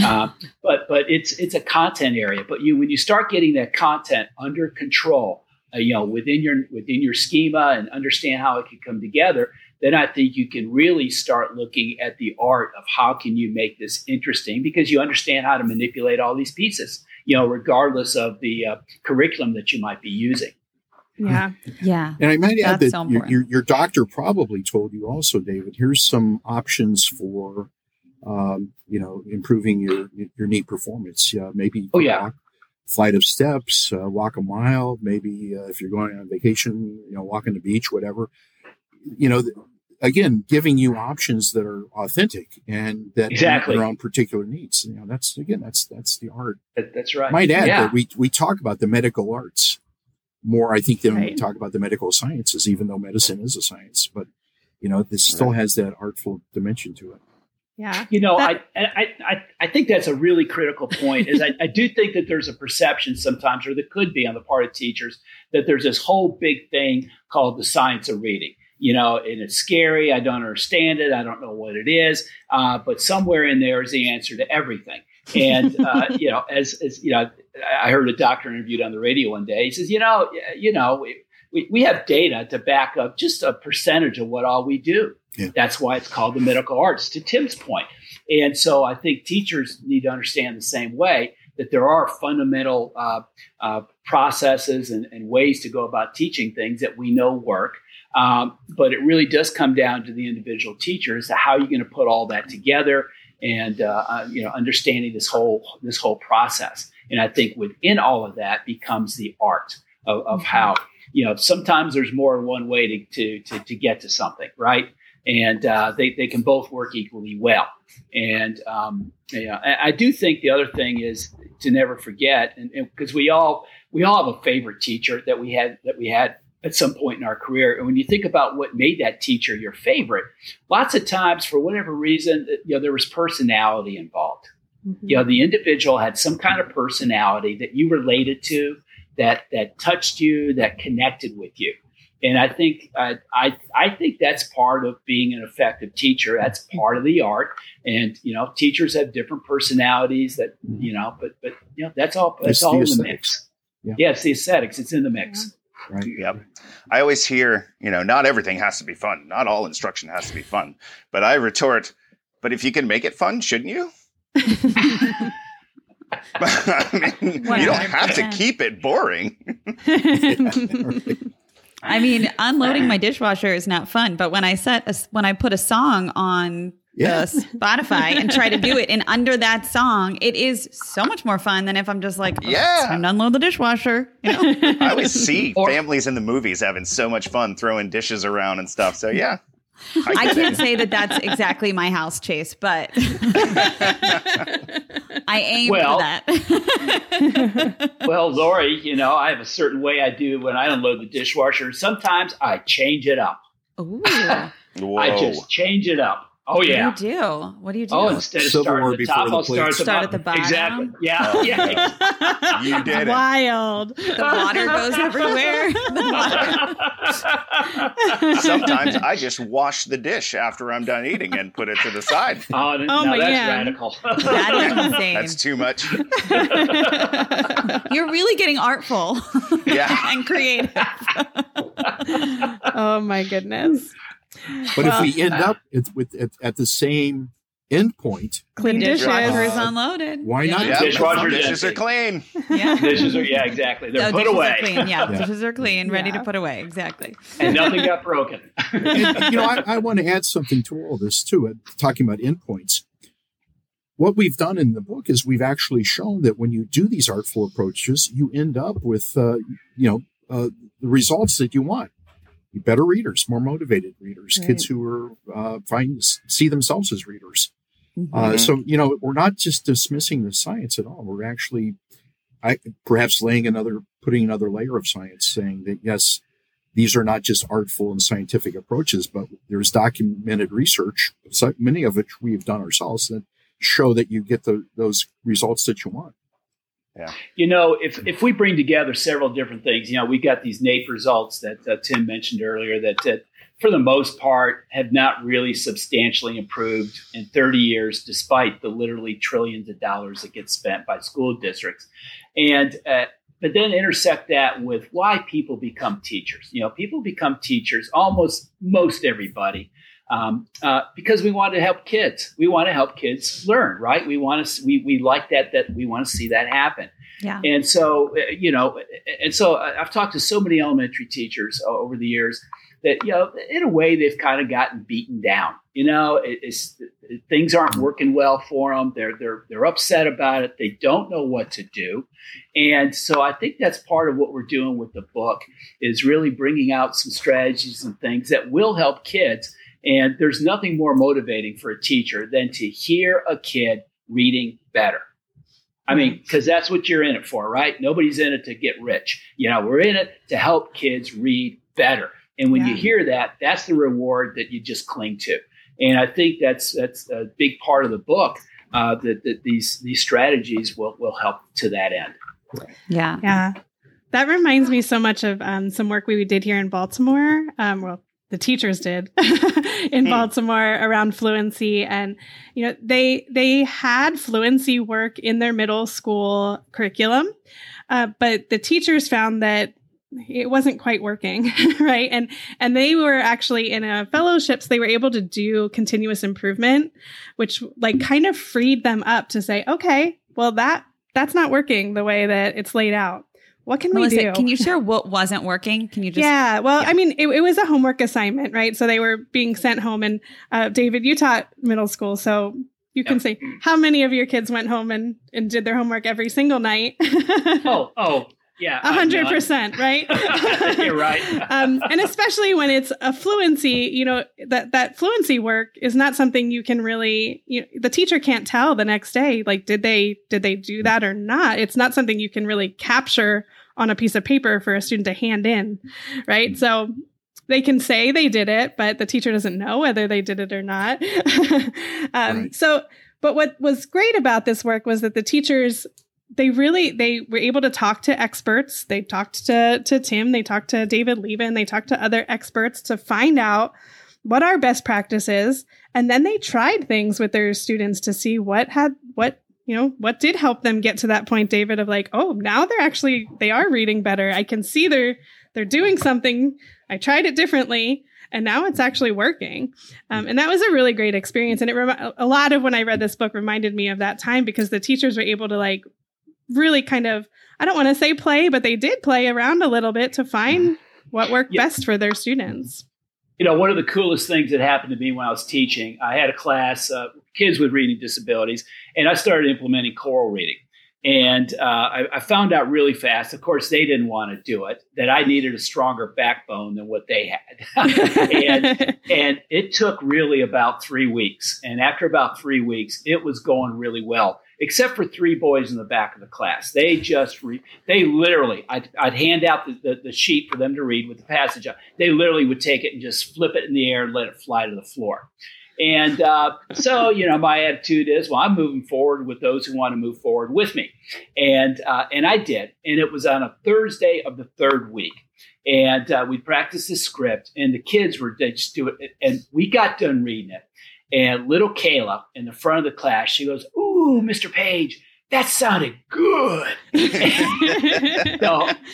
Uh, but but it's it's a content area. But you when you start getting that content under control, uh, you know, within your within your schema and understand how it can come together, then I think you can really start looking at the art of how can you make this interesting because you understand how to manipulate all these pieces, you know, regardless of the uh, curriculum that you might be using. Yeah. <laughs> Yeah. And I might add That's that so your, your, your doctor probably told you also, David, here's some options for, um, you know, improving your, your knee performance. Uh, maybe Oh, yeah. walk, flight of steps, uh, walk a mile. Maybe uh, if you're going on vacation, you know, walk on the beach, whatever. You know, again, giving you options that are authentic and that Exactly. meet own particular needs. You know, that's again, that's that's the art. That, that's right. Might add yeah. that we we talk about the medical arts more, I think, than we talk about the medical sciences, even though medicine is a science. But you know, this still has that artful dimension to it. Yeah. You know, That- I, I, I, I think that's a really critical point. Is I, I do think that there's a perception sometimes, or there could be on the part of teachers, that there's this whole big thing called the science of reading. You know, and it's scary. I don't understand it. I don't know what it is. Uh, but somewhere in there is the answer to everything. And <laughs> uh, you know, as, as you know, I heard a doctor interviewed on the radio one day. He says, you know, you know, we, we, have data to back up just a percentage of what all we do. Yeah. That's why it's called the medical arts. To Tim's point, and so I think teachers need to understand the same way that there are fundamental uh, uh, processes and, and ways to go about teaching things that we know work. Um, but it really does come down to the individual teacher as to how you're going to put all that together and uh, uh, you know understanding this whole this whole process. And I think within all of that becomes the art of, of how you know sometimes there's more than one way to to to, to get to something, right? And uh, they they can both work equally well. And um, yeah, I, I do think the other thing is to never forget, and because we all we all have a favorite teacher that we had that we had at some point in our career. And when you think about what made that teacher your favorite, lots of times for whatever reason, you know, there was personality involved. Mhm. You know, the individual had some kind of personality that you related to, that that touched you, that connected with you. And I think uh, I I think that's part of being an effective teacher. That's part of the art. And you know, teachers have different personalities. That you know, but but you know, that's all. That's It's all the in the aesthetics. mix. Yeah. yeah, it's the aesthetics. It's in the mix. Right. Yep. I always hear, you know, not everything has to be fun. Not all instruction has to be fun. But I retort, but if you can make it fun, shouldn't you? <laughs> I mean, you don't have to keep it boring. <laughs> I mean, unloading my dishwasher is not fun, but when I set a, when I put a song on Yeah. the Spotify and try to do it in under that song, it is so much more fun than if I'm just like, oh, Yeah. it's time to unload the dishwasher. You know? <laughs> I always see <laughs> Or- families in the movies having so much fun throwing dishes around and stuff. So yeah, I get can't it. say that that's exactly my house, Chase, but <laughs> I aim Well- for that. Well, Lori, you know, I have a certain way I do when I unload the dishwasher. Sometimes I change it up. Ooh, I just change it up. Oh yeah. What do you do? What do you do? Oh, instead of Civil starting War at the top, the I'll start at the Start bottom. at the bottom? Exactly. <laughs> Yeah. Oh, <laughs> yeah. You did it. Wild. the water goes everywhere. <laughs> Water- Sometimes I just wash the dish after I'm done eating and put it to the side. Oh, no, oh, my that's God. radical. That is insane. That's too much. You're really getting artful Yeah. and creative. oh my goodness. But Well, if we end up at, with at, at the same end point, Clean dishes. dishwasher is Uh, unloaded. why not? Yeah, Dishwasher dishes empty. are clean. Yeah. <laughs> dishes are yeah, exactly. They're No, put away, Are clean. Yeah, Yeah. dishes are clean, ready Yeah. to put away. Exactly. and nothing got broken. <laughs> And, you know, I, I want to add something to all this too. uh, Talking about endpoints, what we've done in the book is we've actually shown that when you do these artful approaches, you end up with, uh, you know, uh, the results that you want. Better readers, more motivated readers, Right. kids who are uh, find see themselves as readers. Mm-hmm. Uh, so you know, we're not just dismissing the science at all. We're actually, I perhaps laying another, putting another layer of science, saying that yes, these are not just artful and scientific approaches, but there's documented research, many of which we've done ourselves, that show that you get the, those results that you want. You know, if if we bring together several different things, you know, we got these NAEP results that uh, Tim mentioned earlier that, that, for the most part, have not really substantially improved in 30 years, despite the literally trillions of dollars that get spent by school districts. And uh, but then intersect that with why people become teachers. You know, people become teachers, almost most everybody, um, uh, because we want to help kids. We want to help kids learn, right? We want to. We we like that. That we want to see that happen. Yeah. And so, uh, you know, and so I- I've talked to so many elementary teachers over the years that, you know, in a way they've kind of gotten beaten down. You know, it, it's things aren't working well for them. They're they're they're upset about it. They don't know what to do. And so I think that's part of what we're doing with the book is really bringing out some strategies and things that will help kids. And there's nothing more motivating for a teacher than to hear a kid reading better. I mean, because that's what you're in it for, right? Nobody's in it to get rich. You know, we're in it to help kids read better. And when you hear that, that's the reward that you just cling to. And I think that's that's a big part of the book uh, that, that these these strategies will will help to that end. Yeah. Yeah. That reminds me so much of um, some work we did here in Baltimore. Um, well, the teachers did <laughs> in Hmm. Baltimore around fluency, and you know they they had fluency work in their middle school curriculum, uh, but the teachers found that it wasn't quite working <laughs> right? And and they were actually in a fellowships they were able to do continuous improvement which like kind of freed them up to say okay well that that's not working the way that it's laid out what can we do can you share what wasn't working? Can you just yeah well yeah. i mean it, it was a homework assignment right so they were being sent home and uh, david you taught middle school so you can Yep. say how many of your kids went home and, and did their homework every single night <laughs> Oh, oh, yeah, A hundred percent, right? <laughs> You're right. <laughs> um, and especially when it's a fluency, you know that that fluency work is not something you can really. You know, the teacher can't tell the next day, like did they did they do that or not. It's not something you can really capture on a piece of paper for a student to hand in, right? So they can say they did it, but the teacher doesn't know whether they did it or not. <laughs> um, Right. So, but what was great about this work was that the teachers they really they were able to talk to experts they talked to to tim they talked to david levin they talked to other experts to find out what our best practice is and then they tried things with their students to see what had what you know, what did help them get to that point, David, of like, oh, now they're actually they are reading better. I can see they're they're doing something. I tried it differently and now it's actually working. Um, and that was a really great experience. And it rem- a lot of when I read this book reminded me of that time because the teachers were able to like really kind of I don't want to say play, but they did play around a little bit to find what worked yeah. best for their students. You know, one of the coolest things that happened to me when I was teaching, I had a class, uh, kids with reading disabilities, and I started implementing choral reading. And uh, I, I, found out really fast, of course, they didn't want to do it, that I needed a stronger backbone than what they had. <laughs> and, <laughs> and it took really about three weeks. And after about three weeks, it was going really well, except for three boys in the back of the class. They just, re- they literally, I'd, I'd hand out the, the, the, sheet for them to read with the passage. They literally would take it and just flip it in the air and let it fly to the floor. And uh, so, you know, my attitude is, well, I'm moving forward with those who want to move forward with me, and uh, and I did. And it was on a Thursday of the third week, and uh, we practiced the script, and the kids were just doing it, and we got done reading it, and little Kayla in the front of the class, she goes, "Ooh, Mr. Paige, that sounded good," <laughs> and,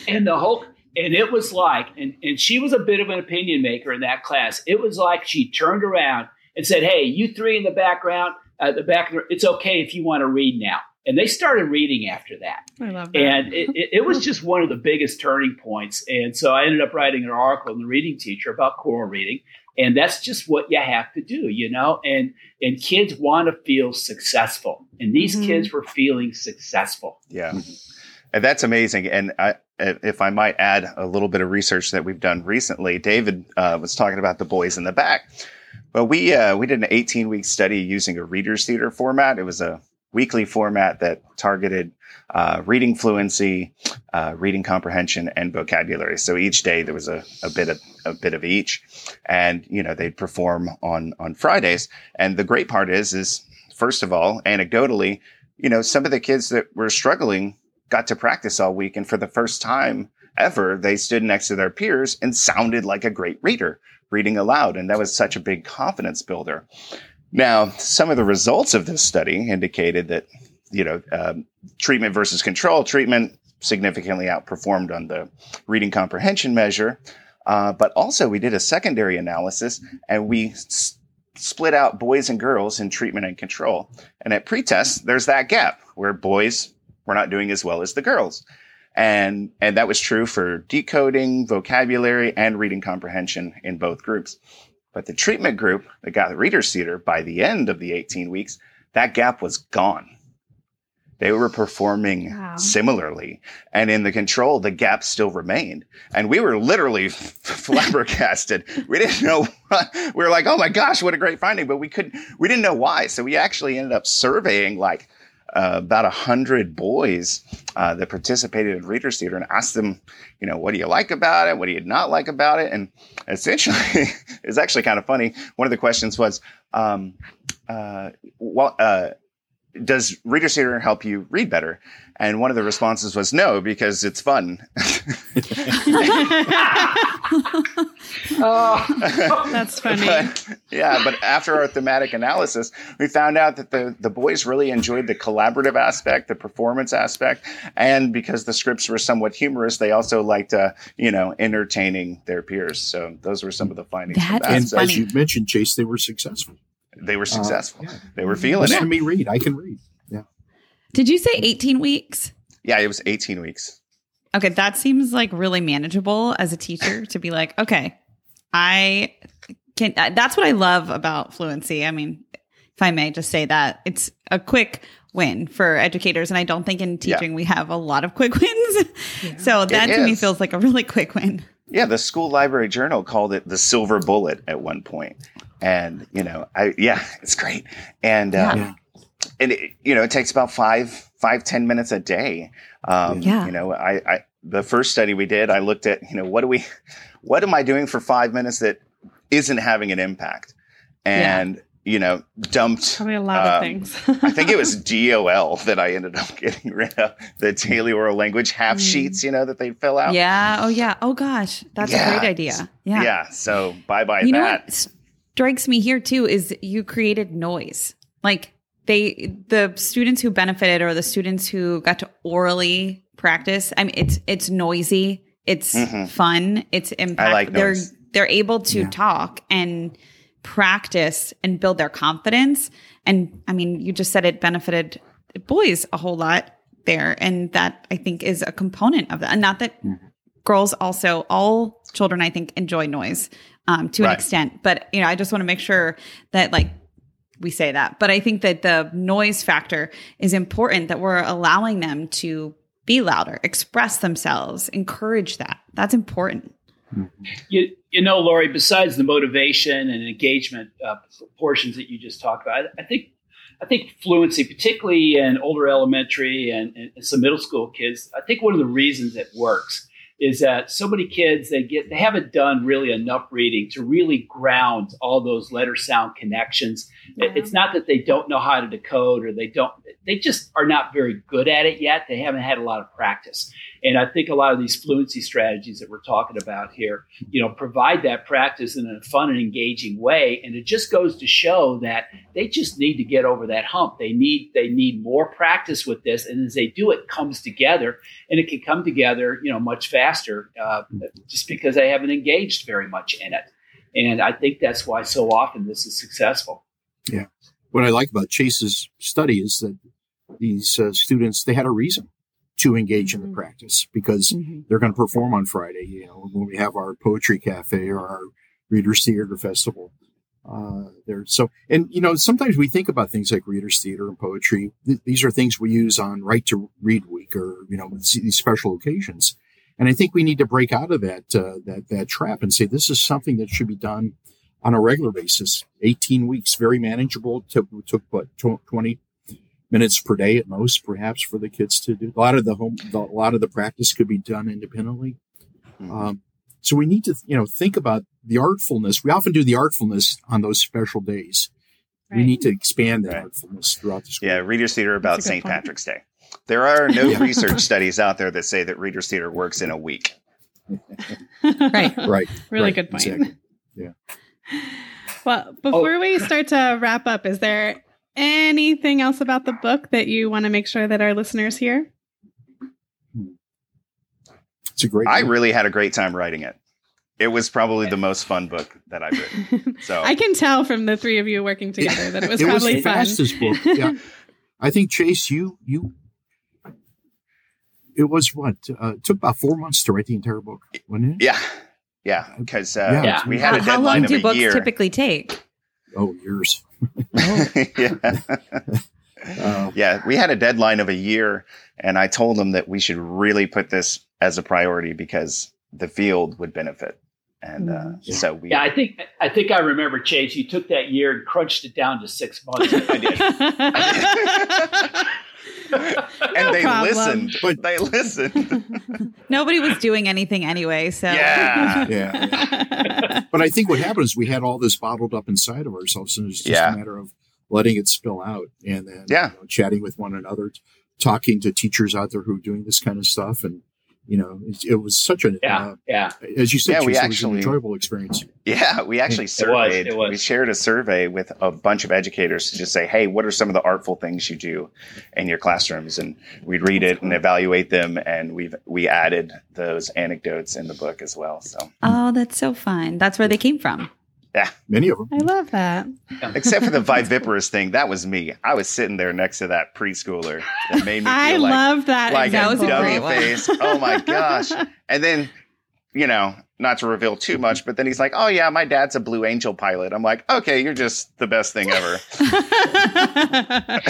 and the whole and it was like and, and she was a bit of an opinion maker in that class. It was like she turned around and said, "Hey, you three in the background, uh, the back, it's okay if you want to read now." And they started reading after that. I love that. And it, it, it, was just one of the biggest turning points. And so I ended up writing an article in the Reading Teacher about choral reading. And that's just what you have to do, you know. And and kids want to feel successful, and these mm-hmm. kids were feeling successful. Yeah, and that's amazing. And I, if I might add a little bit of research that we've done recently, David uh, was talking about the boys in the back. Well, we uh, we did an 18 week study using a readers theater format. It was a weekly format that targeted uh, reading fluency, uh, reading comprehension, and vocabulary. So each day there was a, a bit of a bit of each, and you know they'd perform on on Fridays. And the great part is, is first of all, anecdotally, you know, some of the kids that were struggling got to practice all week, and for the first time ever, they stood next to their peers and sounded like a great reader reading aloud. And that was such a big confidence builder. Now, some of the results of this study indicated that, you know, um, treatment versus control, treatment significantly outperformed on the reading comprehension measure. Uh, but also, we did a secondary analysis and we s- split out boys and girls in treatment and control. And at pretest, there's that gap where boys were not doing as well as the girls. And, and that was true for decoding, vocabulary, and reading comprehension in both groups. But the treatment group that got the reader's theater by the end of the 18 weeks, that gap was gone. They were performing wow. similarly. And in the control, the gap still remained. And we were literally <laughs> flabbergasted. We didn't know. we were like, oh my gosh, what a great finding. But we couldn't, we didn't know why. So we actually ended up surveying like uh, about a hundred boys uh, that participated in Reader's Theater and asked them, you know, what do you like about it? What do you not like about it? And essentially, <laughs> it's actually kind of funny. One of the questions was, um, uh, well, uh, does reader Theater help you read better? And one of the responses was no, because it's fun. oh, <laughs> that's funny. But, yeah, but after our thematic analysis, we found out that the, the boys really enjoyed the collaborative aspect, the performance aspect, and because the scripts were somewhat humorous, they also liked, uh, you know, entertaining their peers. So those were some of the findings. That, that. And funny. as you mentioned, Chase, they were successful. They were uh, successful. Uh, yeah. They were feeling Listen it. to me read. I can read. Yeah. Did you say 18 weeks? Yeah, it was 18 weeks. Okay, that seems like really manageable as a teacher to be like, okay, I can. Uh, that's what I love about fluency. I mean, if I may just say that it's a quick win for educators, and I don't think in teaching yeah. we have a lot of quick <laughs> wins. Yeah. So that it to is. me feels like a really quick win. Yeah, the school library journal called it the silver bullet at one point, and you know, I yeah, <laughs> it's great, and um, and it, you know, it takes about five five ten minutes a day. Um, yeah, you know, I, I the first study we did, I looked at you know what do we <laughs> what am I doing for five minutes that isn't having an impact? And, yeah. you know, dumped. Probably a lot um, of things. <laughs> I think it was DOL that I ended up getting rid of the daily oral language half mm. sheets, you know, that they fill out. Yeah. Oh, yeah. Oh, gosh. That's yeah. a great idea. Yeah. Yeah. So bye bye you that. Know what strikes me here too is you created noise. Like, they the students who benefited or the students who got to orally practice. I mean, it's it's noisy, it's Mhm. fun, it's impact. like they're they're able to Yeah. talk and practice and build their confidence. And I mean, you just said it benefited boys a whole lot there, and that I think is a component of that. And not that Mhm. girls also all children I think enjoy noise um, to an extent, but you know, I just want to make sure that like we say that. But I think that the noise factor is important that we're allowing them to be louder, express themselves, encourage that. That's important. You, you know, Lori, besides the motivation and engagement uh, portions that you just talked about, I, I think I think fluency, particularly in older elementary and, and some middle school kids, I think one of the reasons it works is that so many kids they get they haven't done really enough reading to really ground all those letter sound connections. It- It's not that they don't know how to decode or they don't they just are not very good at it yet. They haven't had a lot of practice. And I think a lot of these fluency strategies that we're talking about here, you know, provide that practice in a fun and engaging way. And it just goes to show that they just need to get over that hump. They need they need more practice with this, and as they do, it comes together, and it can come together, you know, much faster, uh, just because they haven't engaged very much in it. And I think that's why so often this is successful. Yeah. What I like about Chase's study is that these uh, students they had a reason to engage in the Mhm. practice because they're going to perform on Friday. You know, when we have our poetry cafe or our readers theater festival. Uh, there, so and you know sometimes we think about things like readers theater and poetry. Th- these are things we use on Right to Read Week or you know these special occasions. And I think we need to break out of that uh, that that trap and say this is something that should be done on a regular basis. 18 weeks, very manageable. Took took what 20 minutes per day at most, perhaps for the kids to do. A lot of the home, the, a lot of the practice could be done independently. Mhm. Um, so we need to, you know, think about the artfulness. We often do the artfulness on those special days. We need to expand that Right. artfulness throughout the school. Yeah, Reader's Theater about That's a good St. Patrick's Day. There are no <laughs> Yeah. research studies out there that say that Reader's Theater works in a week. <laughs> Right. <laughs> Right. really right, good point. exactly. Yeah. Well, before we start to wrap up, is there anything else about the book that you want to make sure that our listeners hear? It's a great. I book. really had a great time writing it. It was probably the most fun book that I've written. <laughs> So I can tell from the three of you working together that it was <laughs> it was probably the fun. fastest book. Yeah. <laughs> I think Chase, you you. It was what uh, it took about four months to write the entire book, wasn't it? yeah, yeah, because uh, Yeah. we had How, a how long do books year. typically take? Oh, years. <laughs> yeah. <laughs> Uh, yeah, we had a deadline of a year, and I told them that we should really put this as a priority because the field would benefit, and uh. Yeah. so we. Yeah, I think I think I remember Chase. You took that year and crunched it down to six months. <laughs> <laughs> and they problem. listened. But- they listened. <laughs> Nobody was doing anything anyway, so <laughs> Yeah. yeah, But I think what happened is we had all this bottled up inside of ourselves, and it's just Yeah. a matter of letting it spill out and then Yeah. you know, chatting with one another, t- talking to teachers out there who are doing this kind of stuff, and you know, it, it was such a yeah, uh, yeah. as you said, Yeah, we Chase, it was actually- an enjoyable experience. Yeah, we actually was, surveyed. it was. We shared a survey with a bunch of educators to just say, "Hey, what are some of the artful things you do in your classrooms?" And we'd read it and evaluate them, and we've we added those anecdotes in the book as well. So, Oh, that's so fun. That's where they came from. Many of them. I love that. except for the viviparous <laughs> thing, that was me. I was sitting there next to that preschooler that made me feel I like love that. like That a was a great dummy one. face. Oh my <laughs> gosh! And then, you know, not to reveal too much, but then he's like, "Oh yeah, my dad's a Blue Angel pilot." I'm like, "Okay, you're just the best thing ever." <laughs>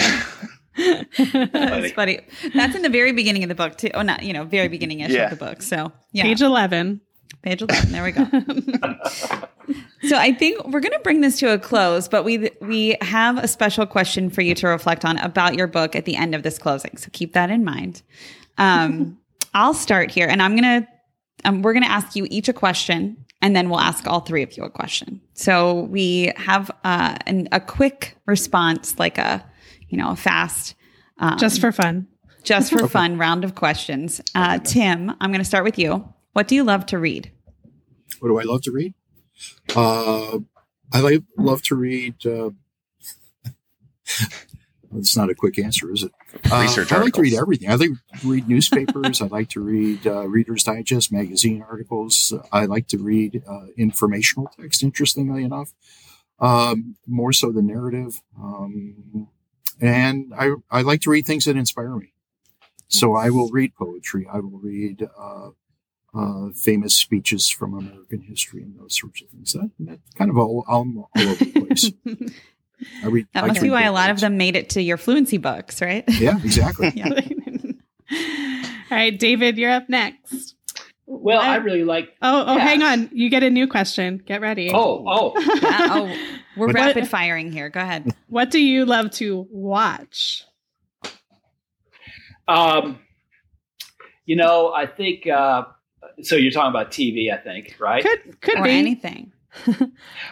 That's funny. That's in the very beginning of the book too. Oh, not you know, very beginning ish Yeah. of the book. So yeah, Page 11. Page 11. There we go. So I think we're going to bring this to a close, but we we have a special question for you to reflect on about your book at the end of this closing. So keep that in mind. Um, <laughs> I'll start here, and I'm gonna um, we're gonna ask you each a question, and then we'll ask all three of you a question. So we have uh, an, a quick response, like a you know a fast. Um, Just for fun. just for <laughs> fun round of questions. Uh, Tim, I'm going to start with you. What do you love to read? What do I love to read? Uh, I like, love to read. Uh, <laughs> That's not a quick answer, is it? Uh, Research I like to read everything. I like to read newspapers. I like to read uh, Reader's Digest magazine articles. I like to read uh, informational text. Interestingly enough, um, more so than narrative. Um, and I I like to read things that inspire me. So I will read poetry. I will read uh, famous speeches from American history and those sorts of things. That, that kind of all, all, all over the place. <laughs> I read. That must can be why a both lot of them made it to your fluency books, right? Yeah, exactly. <laughs> Yeah. All right, David, you're up next. Well, What? I really like. Oh, oh, Yeah. hang on. You get a new question. Get ready. Oh, oh. <laughs> Uh, oh, we're What- rapid firing here. Go ahead. What do you love to watch? Um, you know, I think. Uh, so you're talking about TV, I think, right? Could could or be anything. <laughs>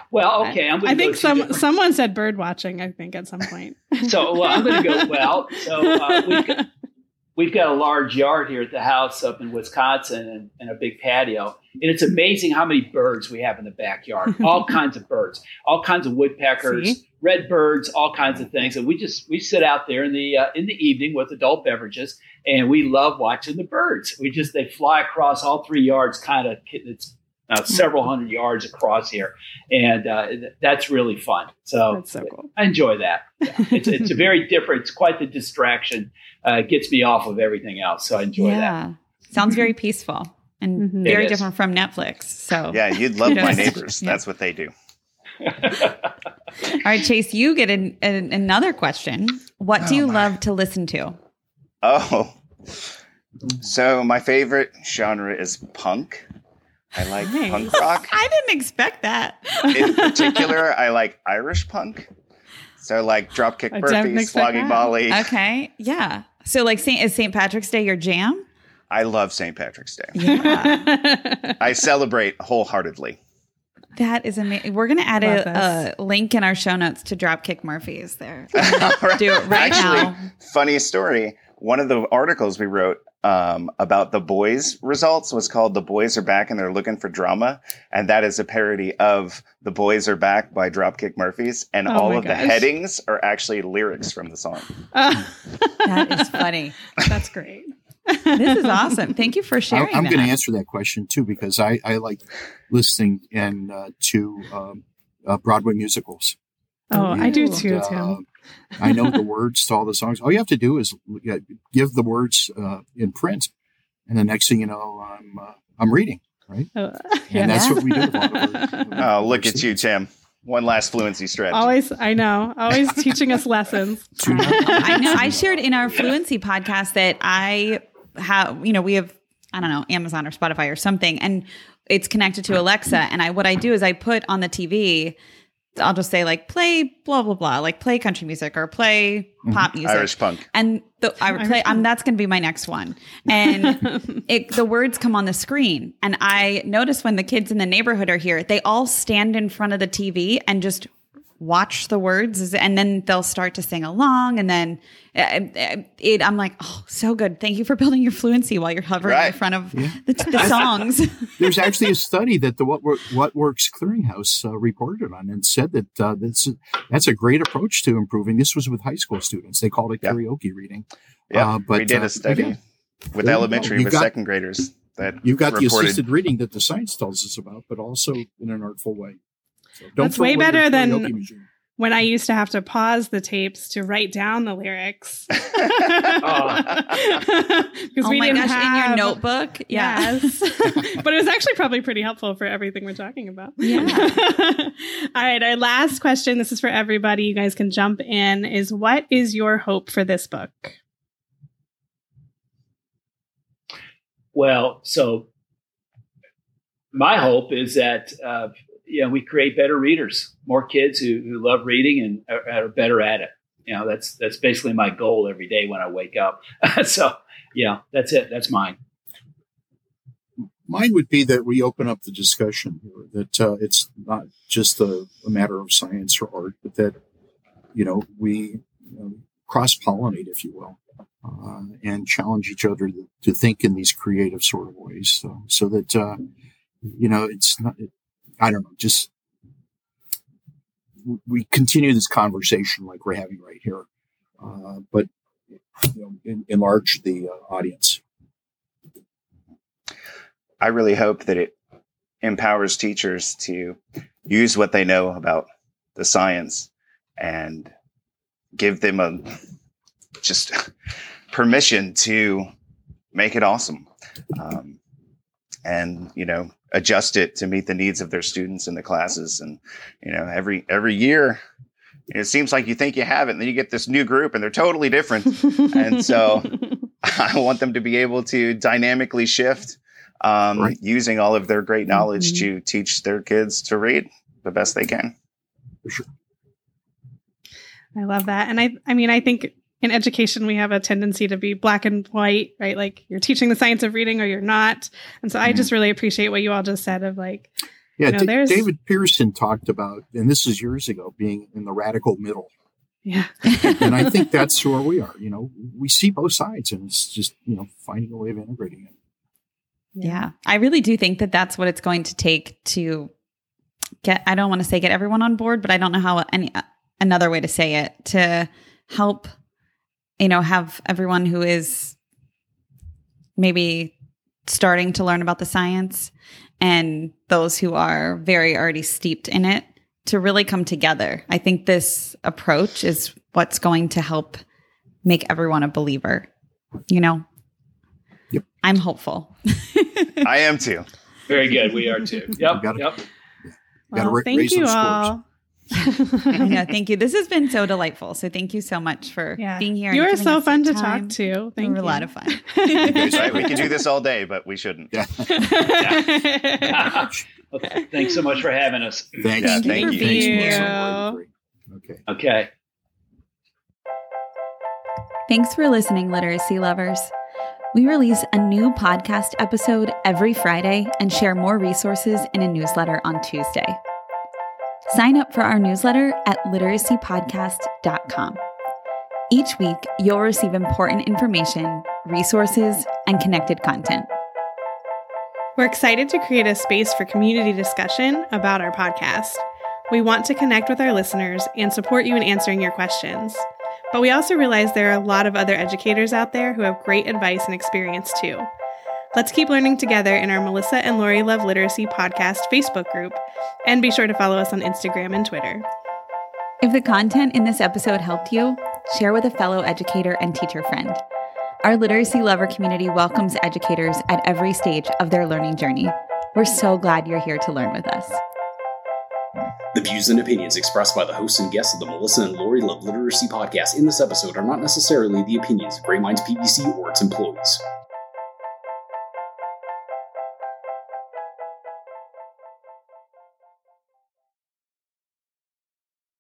Well, okay. I'm I think some different- someone said bird watching. I think at some point. <laughs> So, well, I'm going to go. Well, so uh, we've got, <laughs> we've got a large yard here at the house up in Wisconsin and, and a big patio, and it's amazing how many birds we have in the backyard. <laughs> All kinds of birds, all kinds of woodpeckers, See? red birds, all kinds of things. And we just we sit out there in the uh, in the evening with adult beverages, and we love watching the birds. We just they fly across all three yards, kind of it's. Uh, several hundred yards across here, and uh, that's really fun. So so cool. I enjoy that. Yeah. It's, it's a very different. It's quite the distraction. Uh, it gets me off of everything else, so I enjoy that. yeah. Sounds very peaceful and Mhm. very different from Netflix. So, Yeah, you'd love my <laughs> Yes. neighbors. Yeah. That's what they do. all right, Chase, you get an, an, another question. What do Oh, you my. love to listen to? Oh, so my favorite genre is punk. I like Nice. punk rock. I didn't expect that. In particular, I like Irish punk. So like Dropkick Murphys, expect Flogging. Molly. Okay. Yeah. So, like, Saint, is St. Patrick's Day your jam? I love St. Patrick's Day. Yeah. <laughs> I celebrate wholeheartedly. that is amazing. We're going to add a, a link in our show notes to Dropkick Murphys there. <laughs> Right. Do it right Actually, now. funny story. One of the articles we wrote um, about the boys results was called "The Boys Are Back and They're Looking for Drama," and that is a parody of "The Boys Are Back" by Dropkick Murphys, and Oh all my of the headings are actually lyrics from the song. Uh, <laughs> That is funny. that's great. This is <laughs> awesome. Thank you for sharing I'm going to answer that question too because I, I like listening and uh, to um, uh, Broadway musicals. Oh, I do too, uh, Tim. I know the words to all the songs. All you have to do is uh, give the words uh, in print, and the next thing you know, I'm uh, I'm reading. Right, Oh, and that's what we do. With a of our, <laughs> Oh, look at you, Tim! One last fluency strategy. Always, I know, always teaching us lessons. I know. I shared in our fluency podcast that I have, you know, we have, I don't know, Amazon or Spotify or something, and it's connected to Alexa. And I, what I do is I put on the TV, I'll just say like play blah blah blah, like play country music or play pop music. Irish punk. And the I would play. Irish Um, that's going to be my next one. And <laughs> it, the words come on the screen, and I notice when the kids in the neighborhood are here, they all stand in front of the TV and just watch the words, and then they'll start to sing along, and then uh, it. I'm like, oh, so good. Thank you for building your fluency while you're hovering in front of the, the <laughs> songs. There's <laughs> actually a study that the What, what Works Clearinghouse uh, reported on and said that uh, that's that's a great approach to improving. This was with high school students. They called it Yeah. karaoke reading. Yeah, Uh, but, we did uh, a study again, with there you go. elementary with got- second graders that You've got the assisted reading that the science tells us about, but also in an artful way. So don't That's way better than- when I used to have to pause the tapes to write down the lyrics. <laughs> <laughs> Because oh we my didn't gosh! have, in your notebook, yeah. <laughs> Yes. but it was actually probably pretty helpful for everything we're talking about. Yeah. All right. Our last question this is for everybody. You guys can jump in. Is what is your hope for this book? Well, so my hope is that uh, you know we create better readers, more kids who, who love reading and are, are better at it. You know, that's that's basically my goal every day when I wake up. <laughs> so, yeah, that's it. That's mine. Mine would be that we open up the discussion here, that uh, it's not just a, a matter of science or art, but that, you know, we you know, cross pollinate, if you will, uh, and challenge each other to, to think in these creative sort of ways. So, so that, uh, you know, it's not, it, I don't know, just we continue this conversation like we're having right here. uh, but you know, in, enlarge the uh, audience. I really hope that it empowers teachers to use what they know about the science and give them a just permission to make it awesome um, and you know adjust it to meet the needs of their students in the classes and you know every every year it seems like you think you have it and then you get this new group and they're totally different and so <laughs> <laughs> i want them to be able to dynamically shift um, right. using all of their great knowledge mm-hmm. to teach their kids to read the best they can sure. i love that and i i mean i think in education we have a tendency to be black and white right? Like you're teaching the science of reading or you're not. And so mm-hmm. i just really appreciate what you all just said of like yeah you know, D- david pearson talked about and this is years ago being in the radical middle. Yeah. <laughs> And i think <laughs> that's where we are you know? We see both sides and it's just you know finding a way of integrating it. Yeah. yeah. I really do think that that's what it's going to take to get i don't want to say get everyone on board but i don't know how any another way to say it to help you know, have everyone who is maybe starting to learn about the science and those who are very already steeped in it to really come together. I think this approach is what's going to help make everyone a believer. You know? Yep. I'm hopeful. <laughs> I am too. Very good. We are too. Yep. Gotta, yep. Well, thank you all. I know. Thank you. This has been so delightful. So thank you so much for yeah. being here. You were so fun to talk to. Thank you. a lot of fun. <laughs> right. We can do this all day, but we shouldn't. Yeah. yeah. <laughs> okay. Thanks so much for having us. Thanks. Yeah, thank, you. you. Okay. Okay. Thanks for listening, literacy lovers. We release a new podcast episode every Friday and share more resources in a newsletter on Tuesday. Sign up for our newsletter at literacypodcast.com. Each week, you'll receive important information, resources, and connected content. We're excited to create a space for community discussion about our podcast. We want to connect with our listeners and support you in answering your questions. But we also realize there are a lot of other educators out there who have great advice and experience too. Let's keep learning together in our Melissa and Lori Love Literacy podcast Facebook group, and be sure to follow us on Instagram and Twitter. If the content in this episode helped you, share with a fellow educator and teacher friend. Our literacy lover community welcomes educators at every stage of their learning journey. We're so glad you're here to learn with us. The views and opinions expressed by the hosts and guests of the Melissa and Lori Love Literacy podcast in this episode are not necessarily the opinions of Great Minds PBC or its employees.